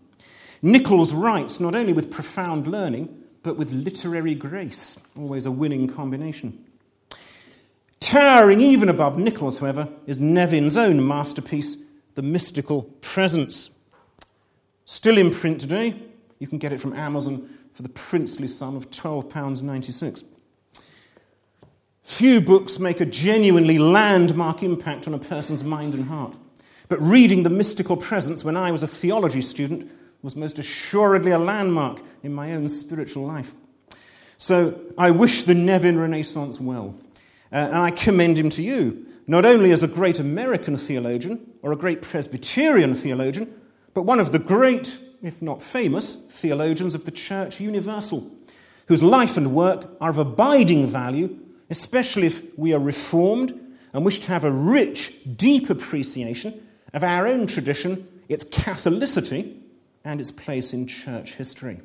Nichols writes not only with profound learning, but with literary grace, always a winning combination. Towering even above Nichols, however, is Nevin's own masterpiece, The Mystical Presence. Still in print today, you can get it from Amazon for the princely sum of £12.96. Few books make a genuinely landmark impact on a person's mind and heart. But reading The Mystical Presence when I was a theology student was most assuredly a landmark in my own spiritual life. So I wish the Nevin Renaissance well. Uh, and I commend him to you, not only as a great American theologian or a great Presbyterian theologian, but one of the great, if not famous, theologians of the Church Universal, whose life and work are of abiding value especially if we are reformed and wish to have a rich, deep appreciation of our own tradition, its Catholicity, and its place in church history.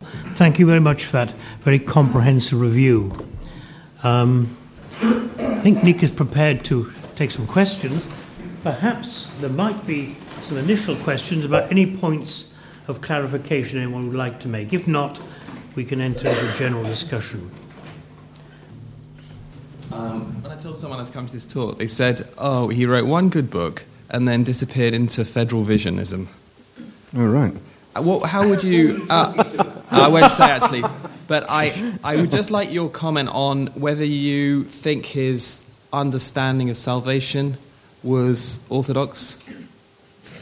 Thank you, Thank you very much for that very comprehensive review. Um, I think Nick is prepared to take some questions. Perhaps there might be some initial questions about any points of clarification anyone would like to make. If not, we can enter into general discussion. Um, when I told someone I was coming to this talk, they said, oh, he wrote one good book and then disappeared into federal visionism. All right. Uh, what, how would you. Uh, I won't say actually, but I, I would just like your comment on whether you think his understanding of salvation was orthodox.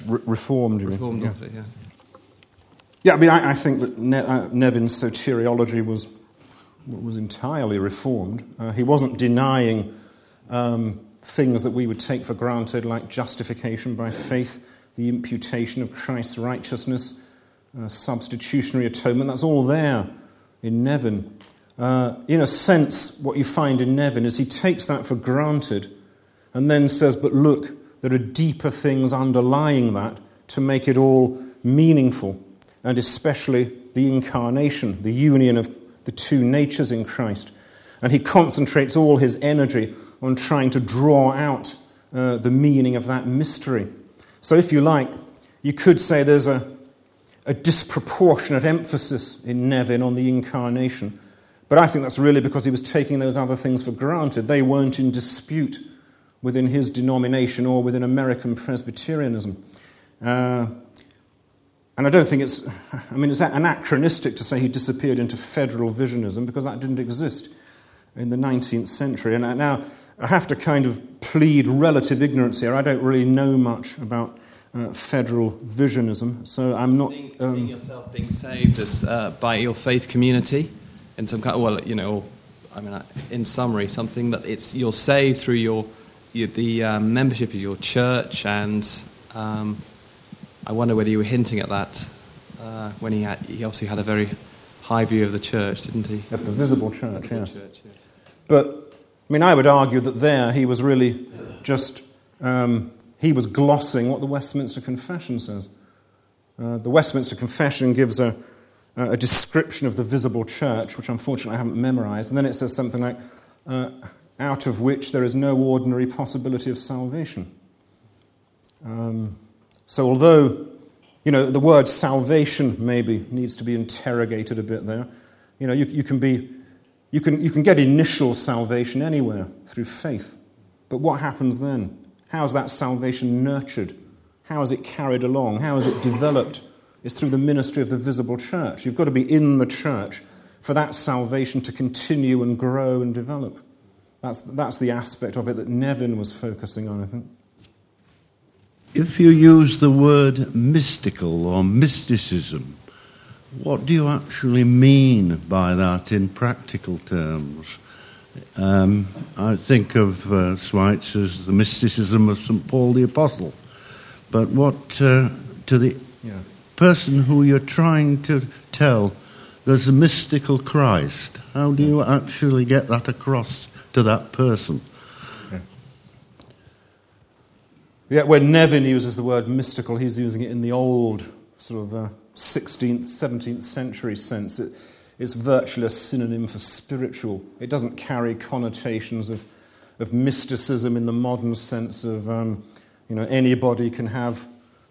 Re- reformed, you Reformed, mean? yeah. yeah. Yeah, I mean, I, I think that ne- uh, Nevin's soteriology was was entirely reformed. Uh, he wasn't denying um, things that we would take for granted, like justification by faith, the imputation of Christ's righteousness, uh, substitutionary atonement. That's all there in Nevin. Uh, in a sense, what you find in Nevin is he takes that for granted and then says, But look, there are deeper things underlying that to make it all meaningful, and especially the incarnation, the union of the two natures in Christ. And he concentrates all his energy on trying to draw out uh, the meaning of that mystery. So, if you like, you could say there's a, a disproportionate emphasis in Nevin on the incarnation. But I think that's really because he was taking those other things for granted. They weren't in dispute within his denomination or within American Presbyterianism. Uh, and I don't think it's, I mean, it's anachronistic to say he disappeared into federal visionism because that didn't exist in the 19th century. And now I have to kind of plead relative ignorance here. I don't really know much about uh, federal visionism, so I'm not. Seeing, um, seeing yourself being saved as, uh, by your faith community in some kind, of, well, you know, I mean, in summary, something that it's you're saved through your, your the um, membership of your church, and um, I wonder whether you were hinting at that uh, when he had, he obviously had a very high view of the church, didn't he? Of the visible church, yes. church yes. But mean, I would argue that there he was really just um, he was glossing what the Westminster Confession says. Uh, the Westminster Confession gives a, a description of the visible church, which unfortunately I haven't memorized, and then it says something like, uh, out of which there is no ordinary possibility of salvation. Um, so, although you know, the word salvation maybe needs to be interrogated a bit there. You know, you, you, can be, you, can, you can get initial salvation anywhere through faith. But what happens then? How is that salvation nurtured? How is it carried along? How is it developed? It's through the ministry of the visible church. You've got to be in the church for that salvation to continue and grow and develop. That's, that's the aspect of it that Nevin was focusing on, I think. If you use the word mystical or mysticism, what do you actually mean by that in practical terms? Um, I think of uh, Schweitzer's The Mysticism of St. Paul the Apostle. But what uh, to the yeah. person who you're trying to tell there's a mystical Christ, how do you actually get that across to that person? Yeah, when Nevin uses the word mystical, he's using it in the old sort of uh, 16th, 17th century sense. It, it's virtually a synonym for spiritual. It doesn't carry connotations of, of mysticism in the modern sense of, um, you know, anybody can have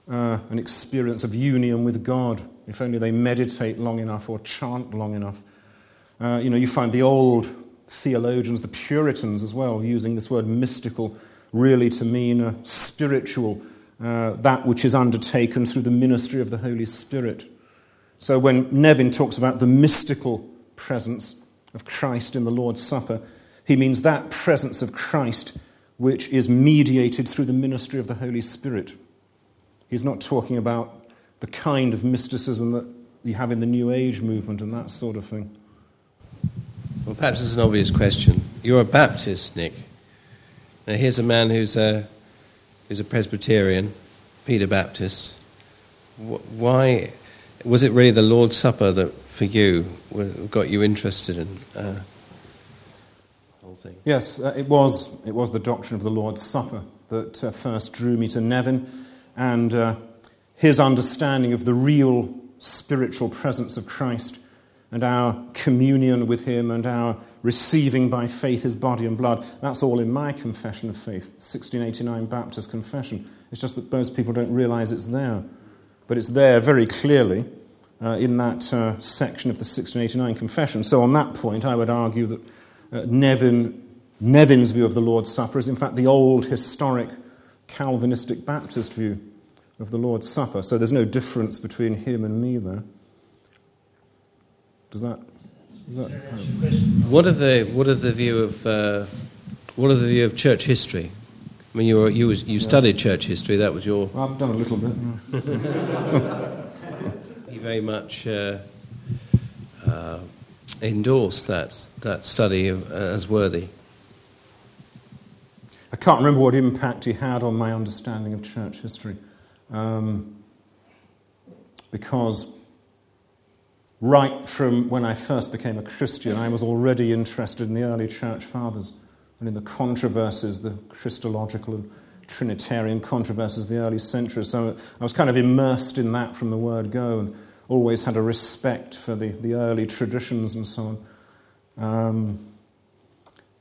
uh, an experience of union with God if only they meditate long enough or chant long enough. Uh, you know, you find the old theologians, the Puritans as well, using this word mystical really to mean a spiritual, uh, that which is undertaken through the ministry of the Holy Spirit. So when Nevin talks about the mystical presence of Christ in the Lord's Supper, he means that presence of Christ which is mediated through the ministry of the Holy Spirit. He's not talking about the kind of mysticism that you have in the New Age movement and that sort of thing. Well, perhaps it's an obvious question. You're a Baptist, Nick. Now, here's a man who's a, who's a Presbyterian, paedobaptist. Why was it really the Lord's Supper that, for you, got you interested in uh, the whole thing? Yes, uh, it was. It was the doctrine of the Lord's Supper that uh, first drew me to Nevin, and uh, his understanding of the real spiritual presence of Christ and our communion with him and our receiving by faith his body and blood. That's all in my confession of faith, 1689 Baptist confession. It's just that most people don't realize it's there. But it's there very clearly uh, in that uh, section of the 1689 confession. So, on that point, I would argue that uh, Nevin, Nevin's view of the Lord's Supper is, in fact, the old historic Calvinistic Baptist view of the Lord's Supper. So, there's no difference between him and me there. Does that what of the what of the view of uh, what of the view of church history? I mean, you were, you was, you studied church history. That was your. I've done a little bit. you very much uh, uh, endorse that, that study of, uh, as worthy. I can't remember what impact he had on my understanding of church history. Um, because right from when I first became a Christian, I was already interested in the early church fathers and in the controversies, the Christological and Trinitarian controversies of the early centuries. So I was kind of immersed in that from the word go and always had a respect for the, the early traditions and so on. Um,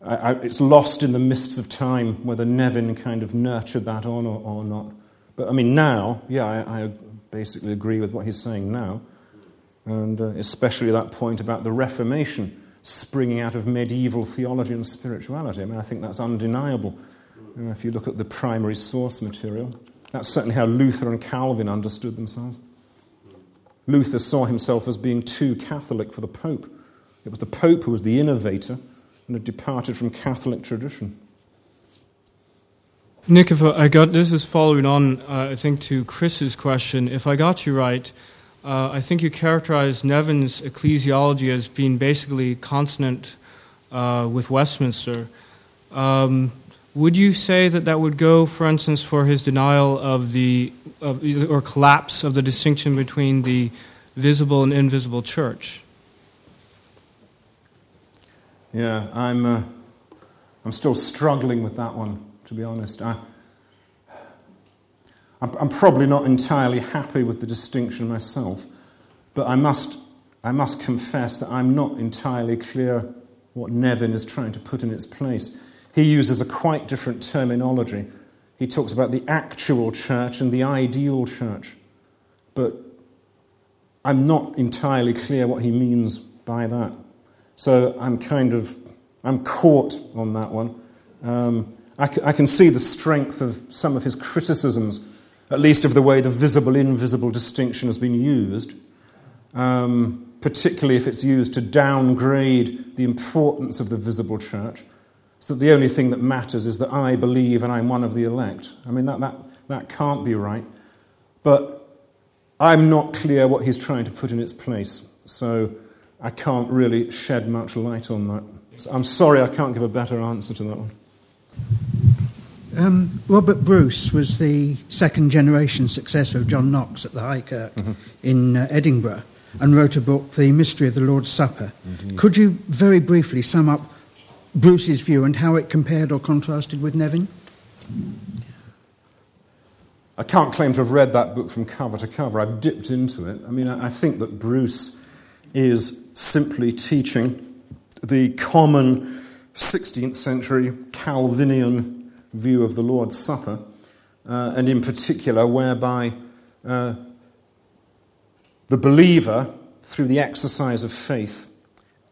I, I, it's lost in the mists of time whether Nevin kind of nurtured that on or, or not. But I mean, now, yeah, I, I basically agree with what he's saying now. And uh, especially that point about the Reformation springing out of medieval theology and spirituality. I mean, I think that's undeniable. You know, if you look at the primary source material, that's certainly how Luther and Calvin understood themselves. Luther saw himself as being too Catholic for the Pope. It was the Pope who was the innovator and had departed from Catholic tradition. Nick, if I got this is following on, uh, I think, to Chris's question. If I got you right, uh, I think you characterized Nevin's ecclesiology as being basically consonant uh, with Westminster. Um, would you say that that would go, for instance, for his denial of the of, or collapse of the distinction between the visible and invisible church? Yeah, I'm. Uh, I'm still struggling with that one, to be honest. I, I'm, I'm probably not entirely happy with the distinction myself, but I must. I must confess that I'm not entirely clear what Nevin is trying to put in its place. He uses a quite different terminology. He talks about the actual church and the ideal church. But I'm not entirely clear what he means by that. So I'm kind of I'm caught on that one. Um, I, c- I can see the strength of some of his criticisms, at least of the way the visible invisible distinction has been used, um, particularly if it's used to downgrade the importance of the visible church so that the only thing that matters is that I believe and I'm one of the elect. I mean, that, that, that can't be right. But I'm not clear what he's trying to put in its place, so I can't really shed much light on that. So I'm sorry I can't give a better answer to that one. Um, Robert Bruce was the second generation successor of John Knox at the High Kirk mm-hmm. in uh, Edinburgh and wrote a book, The Mystery of the Lord's Supper. Indeed. Could you very briefly sum up Bruce's view and how it compared or contrasted with Nevin? I can't claim to have read that book from cover to cover. I've dipped into it. I mean, I think that Bruce is simply teaching the common 16th century Calvinian view of the Lord's Supper, uh, and in particular, whereby uh, the believer, through the exercise of faith,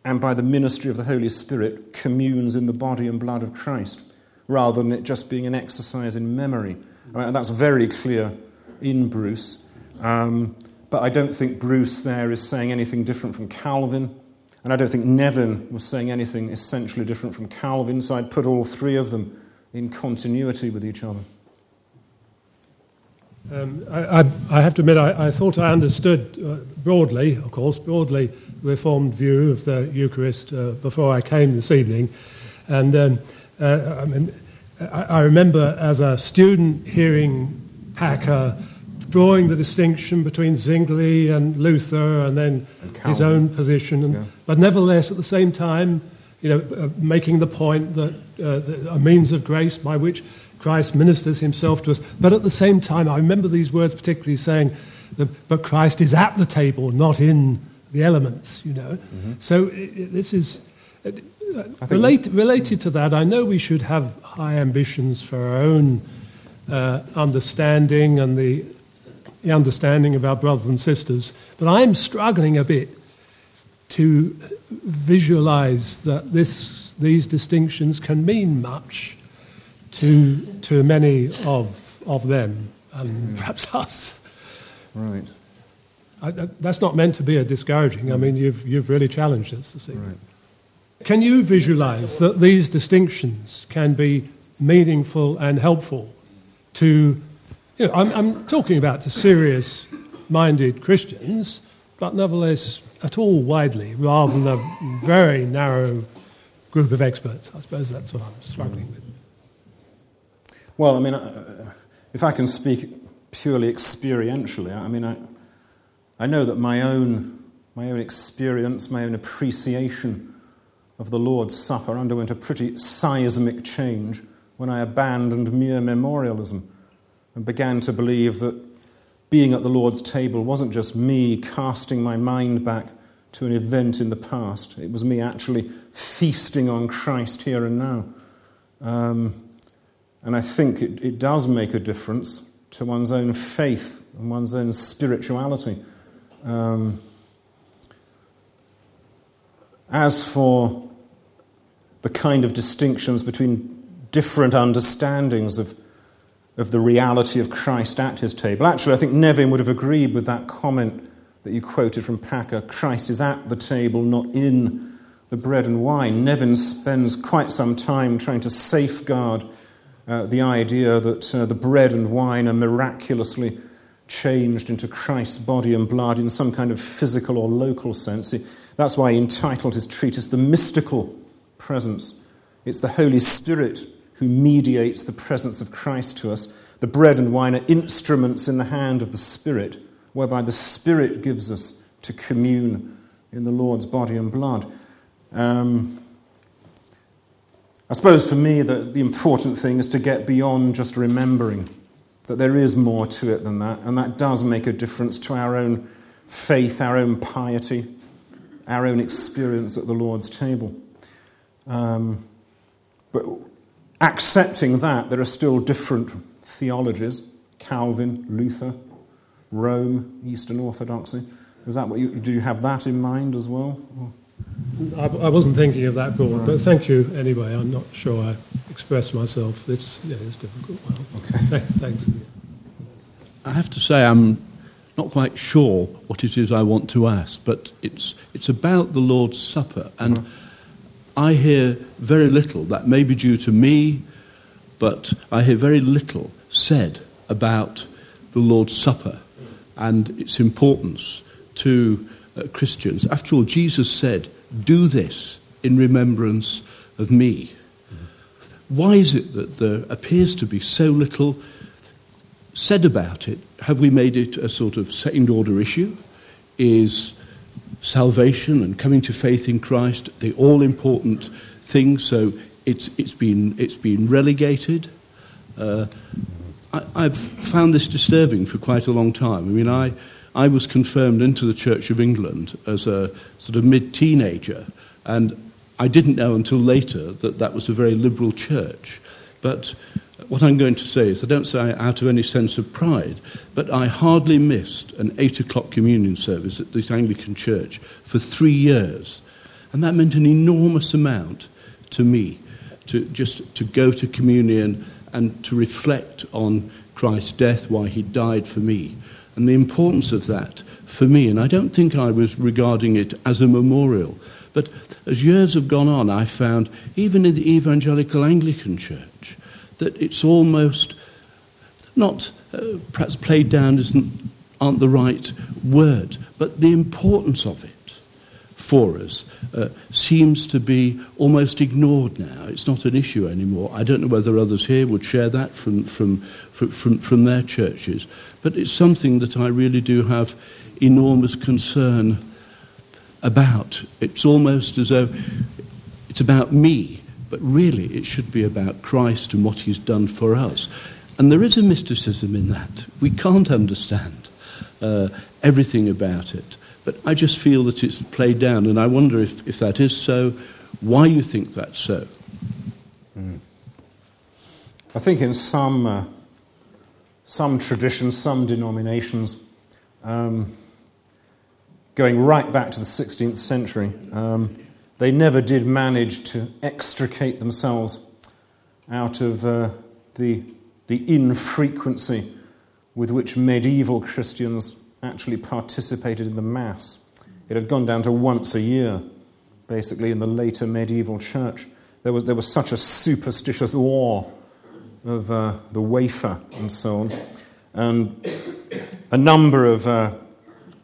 and by the ministry of the Holy Spirit communes in the body and blood of Christ, rather than it just being an exercise in memory. I mean, that's very clear in Bruce. Um, but I don't think Bruce there is saying anything different from Calvin. And I don't think Nevin was saying anything essentially different from Calvin. So I'd put all three of them in continuity with each other. Um, I, I, I, have to admit, I, I thought I understood uh, broadly, of course, broadly, the Reformed view of the Eucharist uh, before I came this evening. And um, uh, I, mean, I, remember as a student hearing Packer drawing the distinction between Zwingli and Luther and then and his own position. And, yeah. But nevertheless, at the same time, you know, uh, making the point that uh, a means of grace by which Christ ministers himself to us. But at the same time, I remember these words particularly saying, that, but Christ is at the table, not in the elements, you know. Mm-hmm. So it, this is. Uh, relate, related to that, I know we should have high ambitions for our own uh, understanding and the, the understanding of our brothers and sisters, but I'm struggling a bit to visualize that this, these distinctions can mean much to, to many of, of them, and perhaps us. Right. I, that's not meant to be a discouraging. I mean, mm. you've, you've really challenged us this evening. Right. Can you visualize that these distinctions can be meaningful and helpful to, you know, I'm, I'm talking about to serious minded Christians, but nevertheless at all widely, rather than a very narrow group of experts. I suppose that's what I'm struggling with. Well, I mean, uh, if I can speak purely experientially, I mean, I, I know that my own, my own experience, my own appreciation of the Lord's Supper underwent a pretty seismic change when I abandoned mere memorialism and began to believe that being at the Lord's table wasn't just me casting my mind back to an event in the past, it was me actually feasting on Christ here and now. Um, and I think it, it does make a difference to one's own faith and one's own spirituality. Um, as for the kind of distinctions between different understandings of, of the reality of Christ at his table, actually, I think Nevin would have agreed with that comment that you quoted from Packer Christ is at the table, not in the bread and wine. Nevin spends quite some time trying to safeguard uh, the idea that uh, the bread and wine are miraculously changed into Christ's body and blood in some kind of physical or local sense. That's why he entitled his treatise The Mystical Presence. It's the Holy Spirit who mediates the presence of Christ to us. The bread and wine are instruments in the hand of the Spirit, whereby the Spirit gives us to commune in the Lord's body and blood. Um, I suppose for me, the, the important thing is to get beyond just remembering that there is more to it than that, and that does make a difference to our own faith, our own piety, our own experience at the Lord's table. Um, but accepting that, there are still different theologies Calvin, Luther, Rome, Eastern Orthodoxy. Is that what you, do you have that in mind as well? I, I wasn't thinking of that broad, but thank you anyway. I'm not sure I expressed myself. It's, yeah, it's difficult. Well, okay. thanks. I have to say, I'm not quite sure what it is I want to ask, but it's, it's about the Lord's Supper. And mm-hmm. I hear very little, that may be due to me, but I hear very little said about the Lord's Supper and its importance to uh, Christians. After all, Jesus said, Do this in remembrance of me. Why is it that there appears to be so little said about it? Have we made it a sort of second order issue? Is salvation and coming to faith in Christ the all important thing? So it's, it's, been, it's been relegated. Uh, I, have found this disturbing for quite a long time. I mean, I, I was confirmed into the Church of England as a sort of mid teenager, and I didn't know until later that that was a very liberal church. But what I'm going to say is, I don't say out of any sense of pride, but I hardly missed an eight o'clock communion service at this Anglican church for three years. And that meant an enormous amount to me to just to go to communion and to reflect on Christ's death, why he died for me and the importance of that for me. And I don't think I was regarding it as a memorial. But as years have gone on, I found, even in the Evangelical Anglican Church, that it's almost not uh, perhaps played down isn't, aren't the right word, but the importance of it for us uh, seems to be almost ignored now. It's not an issue anymore. I don't know whether others here would share that from, from, from, from their churches, but it's something that I really do have enormous concern about. It's almost as though it's about me, but really it should be about Christ and what he's done for us. And there is a mysticism in that. We can't understand uh, everything about it. But I just feel that it's played down, and I wonder if, if that is so, why you think that's so. Mm. I think in some, uh, some traditions, some denominations, um, going right back to the 16th century, um, they never did manage to extricate themselves out of uh, the, the infrequency with which medieval Christians actually participated in the Mass. It had gone down to once a year, basically, in the later medieval church. There was, there was such a superstitious awe of uh, the wafer and so on. And a number of uh,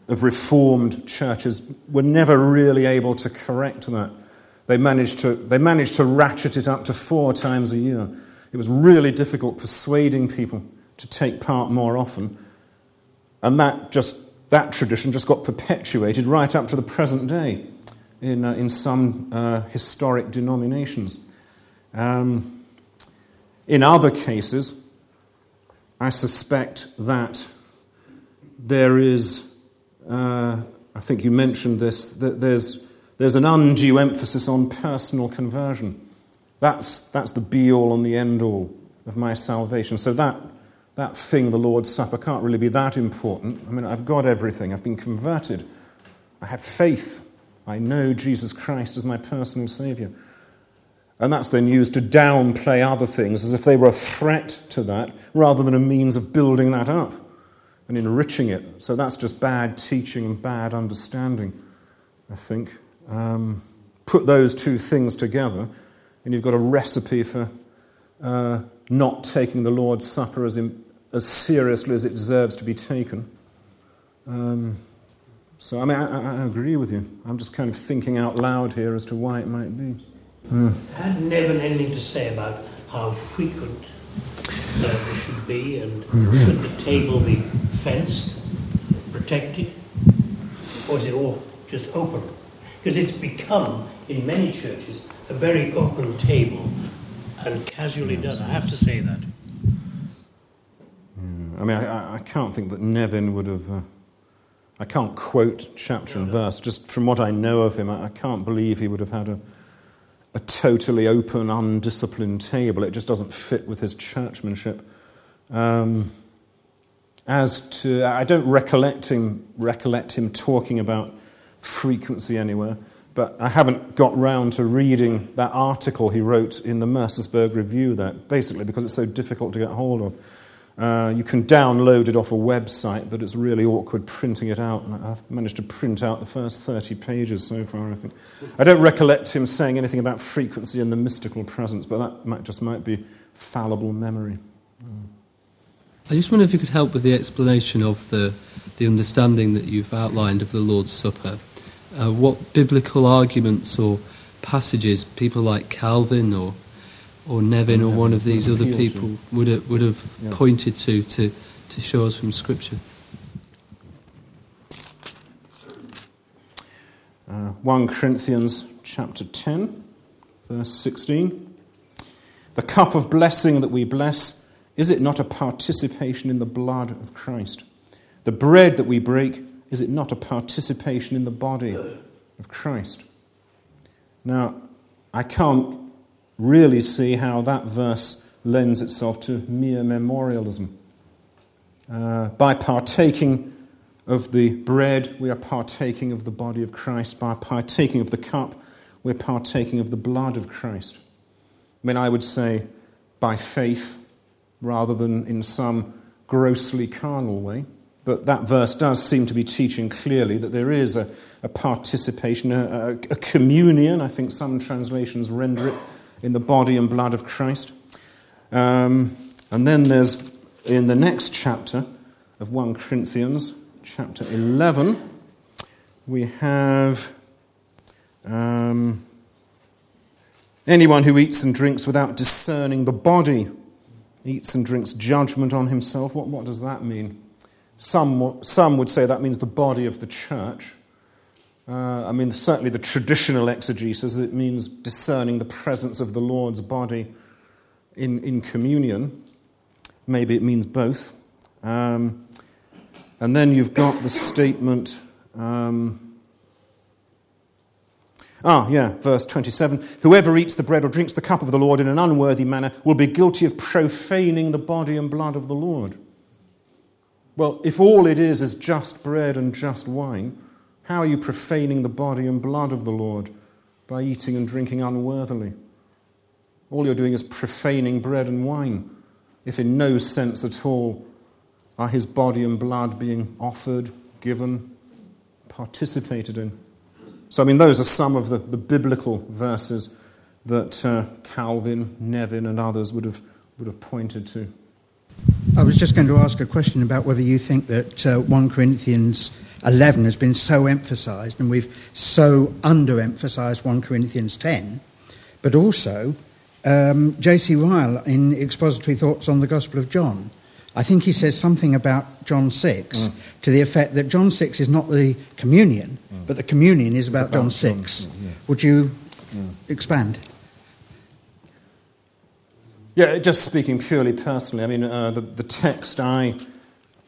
of Reformed churches were never really able to correct that. They managed to, they managed to ratchet it up to four times a year. It was really difficult persuading people to take part more often. And that, just, that tradition just got perpetuated right up to the present day in, uh, in some uh, historic denominations. Um, in other cases, I suspect that there is, uh, I think you mentioned this, that there's, there's an undue emphasis on personal conversion. That's, that's the be all and the end all of my salvation. So that, that thing, the Lord's Supper, can't really be that important. I mean, I've got everything. I've been converted. I have faith. I know Jesus Christ as my personal Savior. And that's then used to downplay other things as if they were a threat to that rather than a means of building that up and enriching it. So that's just bad teaching and bad understanding, I think. Um, put those two things together, and you've got a recipe for uh, not taking the Lord's Supper as, in, as seriously as it deserves to be taken. Um, so, I mean, I, I, agree with you. I'm just kind of thinking out loud here as to why it might be. Mm. Had Nevin anything to say about how frequent should be and mm-hmm. should the table be fenced, protected, or is it all just open? Because it's become, in many churches, a very open table and casually done. I have to say that. I mean, I, I, can't think that Nevin would have. Uh, I can't quote chapter and verse. Just from what I know of him, I, I can't believe he would have had a a totally open, undisciplined table. It just doesn't fit with his churchmanship. Um, as to, I don't recollect him, recollect him talking about frequency anywhere, but I haven't got round to reading that article he wrote in the Mercersburg Review that basically because it's so difficult to get hold of. Uh, you can download it off a website, but it's really awkward printing it out. I've managed to print out the first 30 pages so far, I think. I don't recollect him saying anything about frequency and the mystical presence, but that might, just might be fallible memory. Mm. I just wonder if you could help with the explanation of the, the understanding that you've outlined of the Lord's Supper. Uh, what biblical arguments or passages people like Calvin or or Nevin or one of these other people would have, would have pointed to, to to show us from Scripture? Uh, 1 Corinthians chapter 10, verse 16. The cup of blessing that we bless, is it not a participation in the blood of Christ? The bread that we break, is it not a participation in the body of Christ? Now, I can't really see how that verse lends itself to mere memorialism. Uh, by partaking of the bread, we are partaking of the body of Christ. By partaking of the cup, we're partaking of the blood of Christ. I mean, I would say by faith rather than in some grossly carnal way. But that verse does seem to be teaching clearly that there is a, a participation, a, a, a communion. I think some translations render it in the body and blood of Christ. Um, and then there's in the next chapter of 1 Corinthians, chapter 11, we have um, anyone who eats and drinks without discerning the body eats and drinks judgment on himself. What, what does that mean? Some, some would say that means the body of the church. Uh, I mean, certainly the traditional exegesis, it means discerning the presence of the Lord's body in, in communion. Maybe it means both. Um, and then you've got the statement. Um, ah, yeah, verse 27. Whoever eats the bread or drinks the cup of the Lord in an unworthy manner will be guilty of profaning the body and blood of the Lord. Well, if all it is is just bread and just wine, how are you profaning the body and blood of the Lord by eating and drinking unworthily? All you're doing is profaning bread and wine, if in no sense at all are his body and blood being offered, given, participated in. So, I mean, those are some of the, the biblical verses that uh, Calvin, Nevin, and others would have, would have pointed to. I was just going to ask a question about whether you think that uh, 1 Corinthians 11 has been so emphasized and we've so underemphasized 1 Corinthians 10, but also um, J.C. Ryle in Expository Thoughts on the Gospel of John. I think he says something about John 6 Mm. to the effect that John 6 is not the communion, but the communion is about, about John John 6. 6, yeah. Would you expand? Yeah, just speaking purely personally, I mean, uh, the, the text I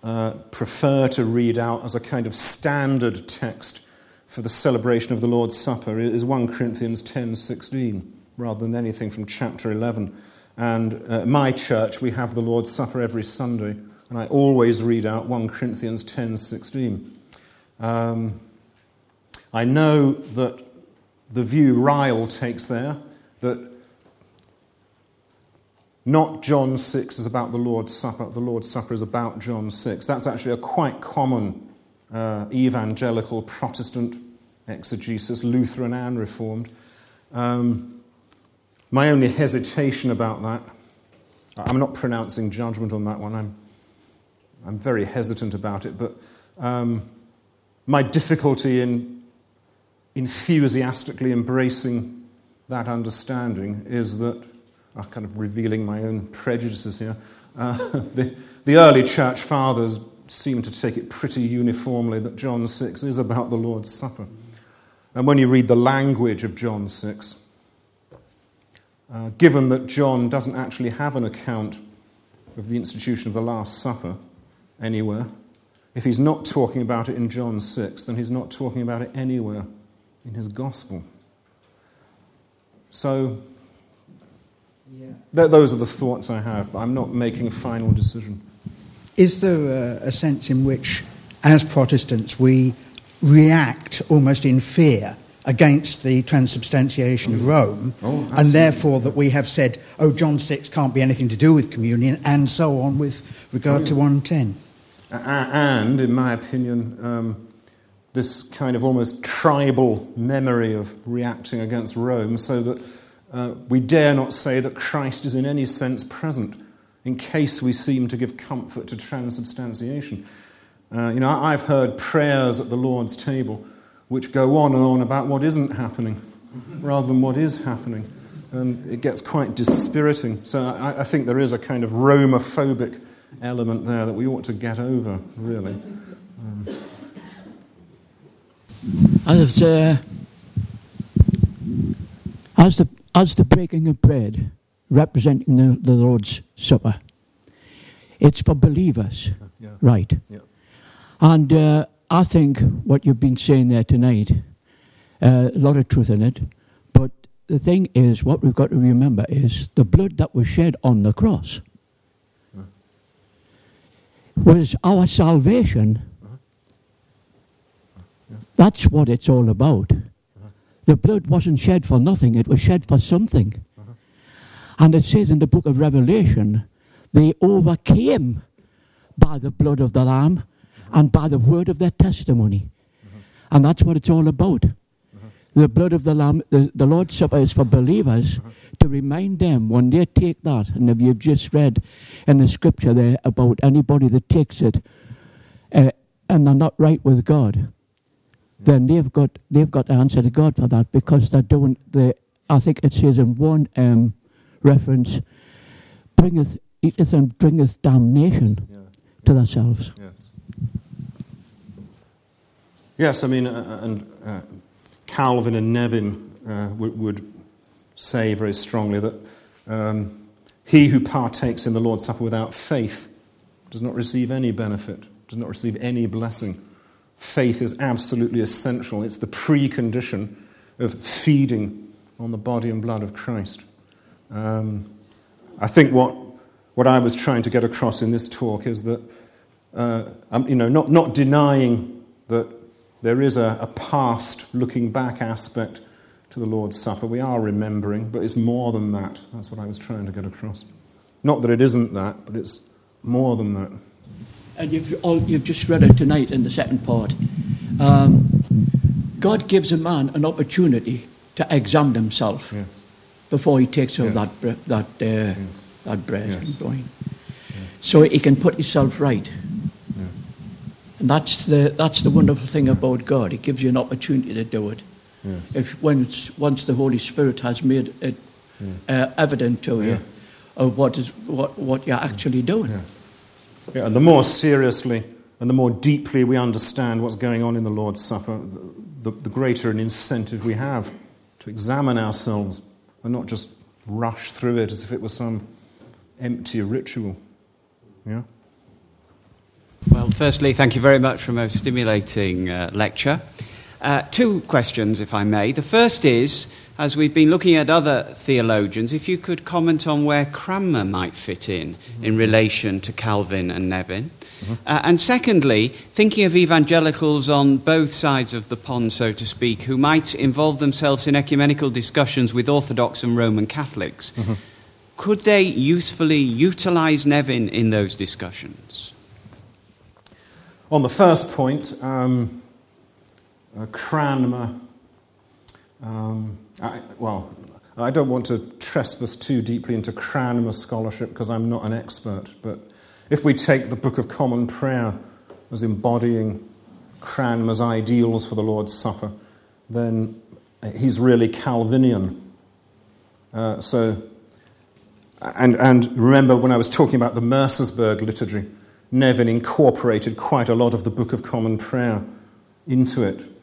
uh, prefer to read out as a kind of standard text for the celebration of the Lord's Supper is 1 Corinthians 10:16, rather than anything from chapter 11. And uh, my church, we have the Lord's Supper every Sunday, and I always read out 1 Corinthians 10:16. Um, I know that the view Ryle takes there, that not John 6 is about the Lord's Supper, the Lord's Supper is about John 6. That's actually a quite common uh, evangelical Protestant exegesis, Lutheran and Reformed. Um, my only hesitation about that, I'm not pronouncing judgment on that one, I'm, I'm very hesitant about it, but um, my difficulty in enthusiastically embracing that understanding is that, I'm kind of revealing my own prejudices here, uh, the, the early church fathers seem to take it pretty uniformly that John 6 is about the Lord's Supper. And when you read the language of John 6, uh, given that John doesn't actually have an account of the institution of the Last Supper anywhere, if he's not talking about it in John 6, then he's not talking about it anywhere in his gospel. So, th- those are the thoughts I have, but I'm not making a final decision. Is there a, a sense in which, as Protestants, we react almost in fear against the transubstantiation of Rome, Oh, and therefore that we have said, oh, John 6 can't be anything to do with communion, and so on with regard to 110? A- a- And, in my opinion, um, this kind of almost tribal memory of reacting against Rome, so that uh, we dare not say that Christ is in any sense present, in case we seem to give comfort to transubstantiation. Uh, you know, I've heard prayers at the Lord's table which go on and on about what isn't happening rather than what is happening. And it gets quite dispiriting. So I, I think there is a kind of Romophobic element there that we ought to get over, really. As, uh, as, the, as the breaking of bread representing the, the Lord's Supper, it's for believers, Yeah. right? Yeah. And uh, I think what you've been saying there tonight, uh, a lot of truth in it. But the thing is, what we've got to remember is the blood that was shed on the cross was our salvation. That's what it's all about. The blood wasn't shed for nothing, it was shed for something. Uh-huh. And it says in the book of Revelation, they overcame by the blood of the Lamb and by the word of their testimony. Uh-huh. And that's what it's all about. Uh-huh. The blood of the Lamb, the, the Lord's Supper is for believers to remind them when they take that. And if you've just read in the scripture there about anybody that takes it uh, and they're not right with God, then they've got they've got to answer to God for that because they're doing the. I think it says in one um, reference, bringeth eateth and bringeth damnation Yeah. to themselves. Yes. Yes, I mean, uh, and uh, Calvin and Nevin uh, would, would say very strongly that um, he who partakes in the Lord's Supper without faith does not receive any benefit, does not receive any blessing. Faith is absolutely essential. It's the precondition of feeding on the body and blood of Christ. Um, I think what, what I was trying to get across in this talk is that, uh, um, you know, not, not denying that there is a, a past looking back aspect to the Lord's Supper. We are remembering, but it's more than that. That's what I was trying to get across. Not that it isn't that, but it's more than that. And you've, all, you've just read it tonight in the second part. Um, God gives a man an opportunity to examine himself before he takes of Yeah. that, that, uh, that bread Yes. and wine. so he can put himself right. And that's the, that's the wonderful thing about God. He gives you an opportunity to do it. If once, once the Holy Spirit has made it uh, evident to you of what, is, what, what you're actually doing. Yeah, and the more seriously and the more deeply we understand what's going on in the Lord's Supper, the, the greater an incentive we have to examine ourselves and not just rush through it as if it was some empty ritual. Yeah? Well, firstly, thank you very much for a most stimulating uh, lecture. Uh, two questions, if I may. The first is, as we've been looking at other theologians, if you could comment on where Cranmer might fit in in relation to Calvin and Nevin. Uh, and secondly, thinking of evangelicals on both sides of the pond, so to speak, who might involve themselves in ecumenical discussions with Orthodox and Roman Catholics, could they usefully utilize Nevin in those discussions? On the first point, um, uh, Cranmer, um, I, well, I don't want to trespass too deeply into Cranmer scholarship because I'm not an expert, but if we take the Book of Common Prayer as embodying Cranmer's ideals for the Lord's Supper, then he's really Calvinian. Uh, so, and, and remember when I was talking about the Mercersburg liturgy, Nevin incorporated quite a lot of the Book of Common Prayer into it.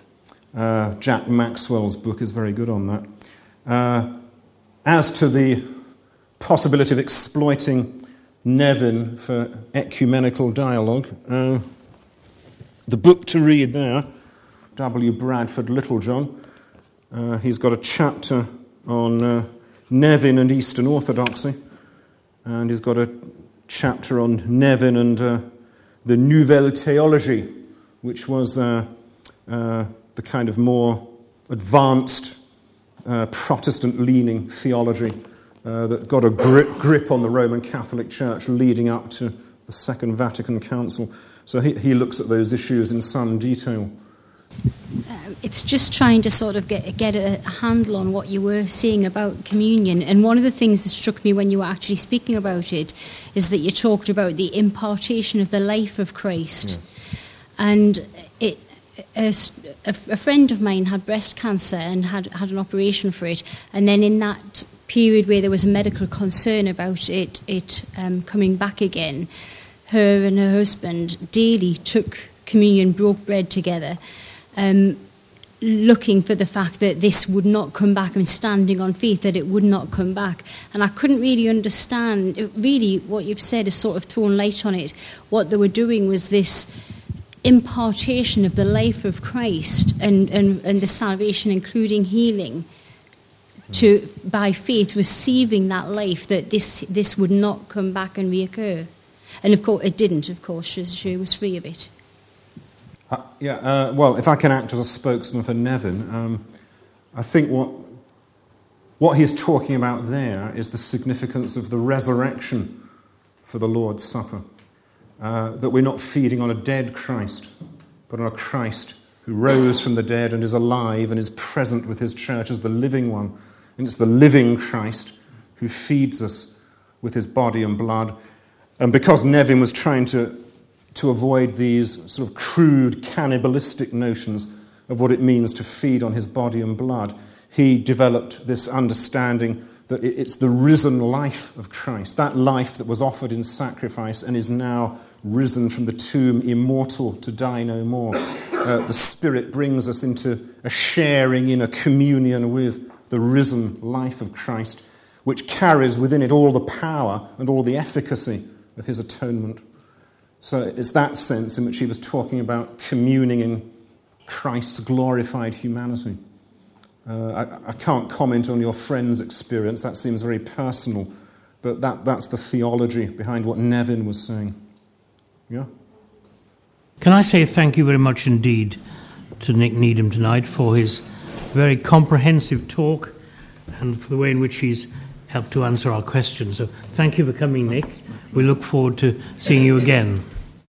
Uh, Jack Maxwell's book is very good on that. Uh, as to the possibility of exploiting Nevin for ecumenical dialogue, uh, the book to read there, W. Bradford Littlejohn, uh, he's got a chapter on uh, Nevin and Eastern Orthodoxy, and he's got a chapter on Nevin and the Nouvelle Theologie, which was uh, the kind of more advanced uh, Protestant leaning theology uh, that got a grip, grip on the Roman Catholic Church leading up to the Second Vatican Council. So he, he looks at those issues in some detail. Uh, it's just trying to sort of get, get a handle on what you were saying about communion. And one of the things that struck me when you were actually speaking about it is that you talked about the impartation of the life of Christ. And it, a, a, friend of mine had breast cancer and had, had an operation for it. And then in that period where there was a medical concern about it, it um, coming back again, her and her husband daily took communion, broke bread together um, looking for the fact that this would not come back and standing on faith that it would not come back. And I couldn't really understand, really, what you've said has sort of thrown light on it. What they were doing was this impartation of the life of Christ and, and, and the salvation, including healing. To by faith receiving that life that this this would not come back and reoccur, and of course it didn't. Of course, she, she was free of it. Uh, yeah, uh, well, if I can act as a spokesman for Nevin, um, I think what, what he's talking about there is the significance of the resurrection for the Lord's Supper. Uh, that we're not feeding on a dead Christ, but on a Christ who rose from the dead and is alive and is present with his church as the living one. And it's the living Christ who feeds us with his body and blood. And because Nevin was trying to to avoid these sort of crude cannibalistic notions of what it means to feed on his body and blood, he developed this understanding that it's the risen life of Christ, that life that was offered in sacrifice and is now risen from the tomb, immortal to die no more. Uh, the Spirit brings us into a sharing in a communion with the risen life of Christ, which carries within it all the power and all the efficacy of his atonement. So it's that sense in which he was talking about communing in Christ's glorified humanity. Uh, I, I, can't comment on your friend's experience, that seems very personal, but that, that's the theology behind what Nevin was saying. Yeah? Can I say thank you very much indeed to Nick Needham tonight for his very comprehensive talk and for the way in which he's helped to answer our questions. So thank you for coming, Nick. We look forward to seeing you again.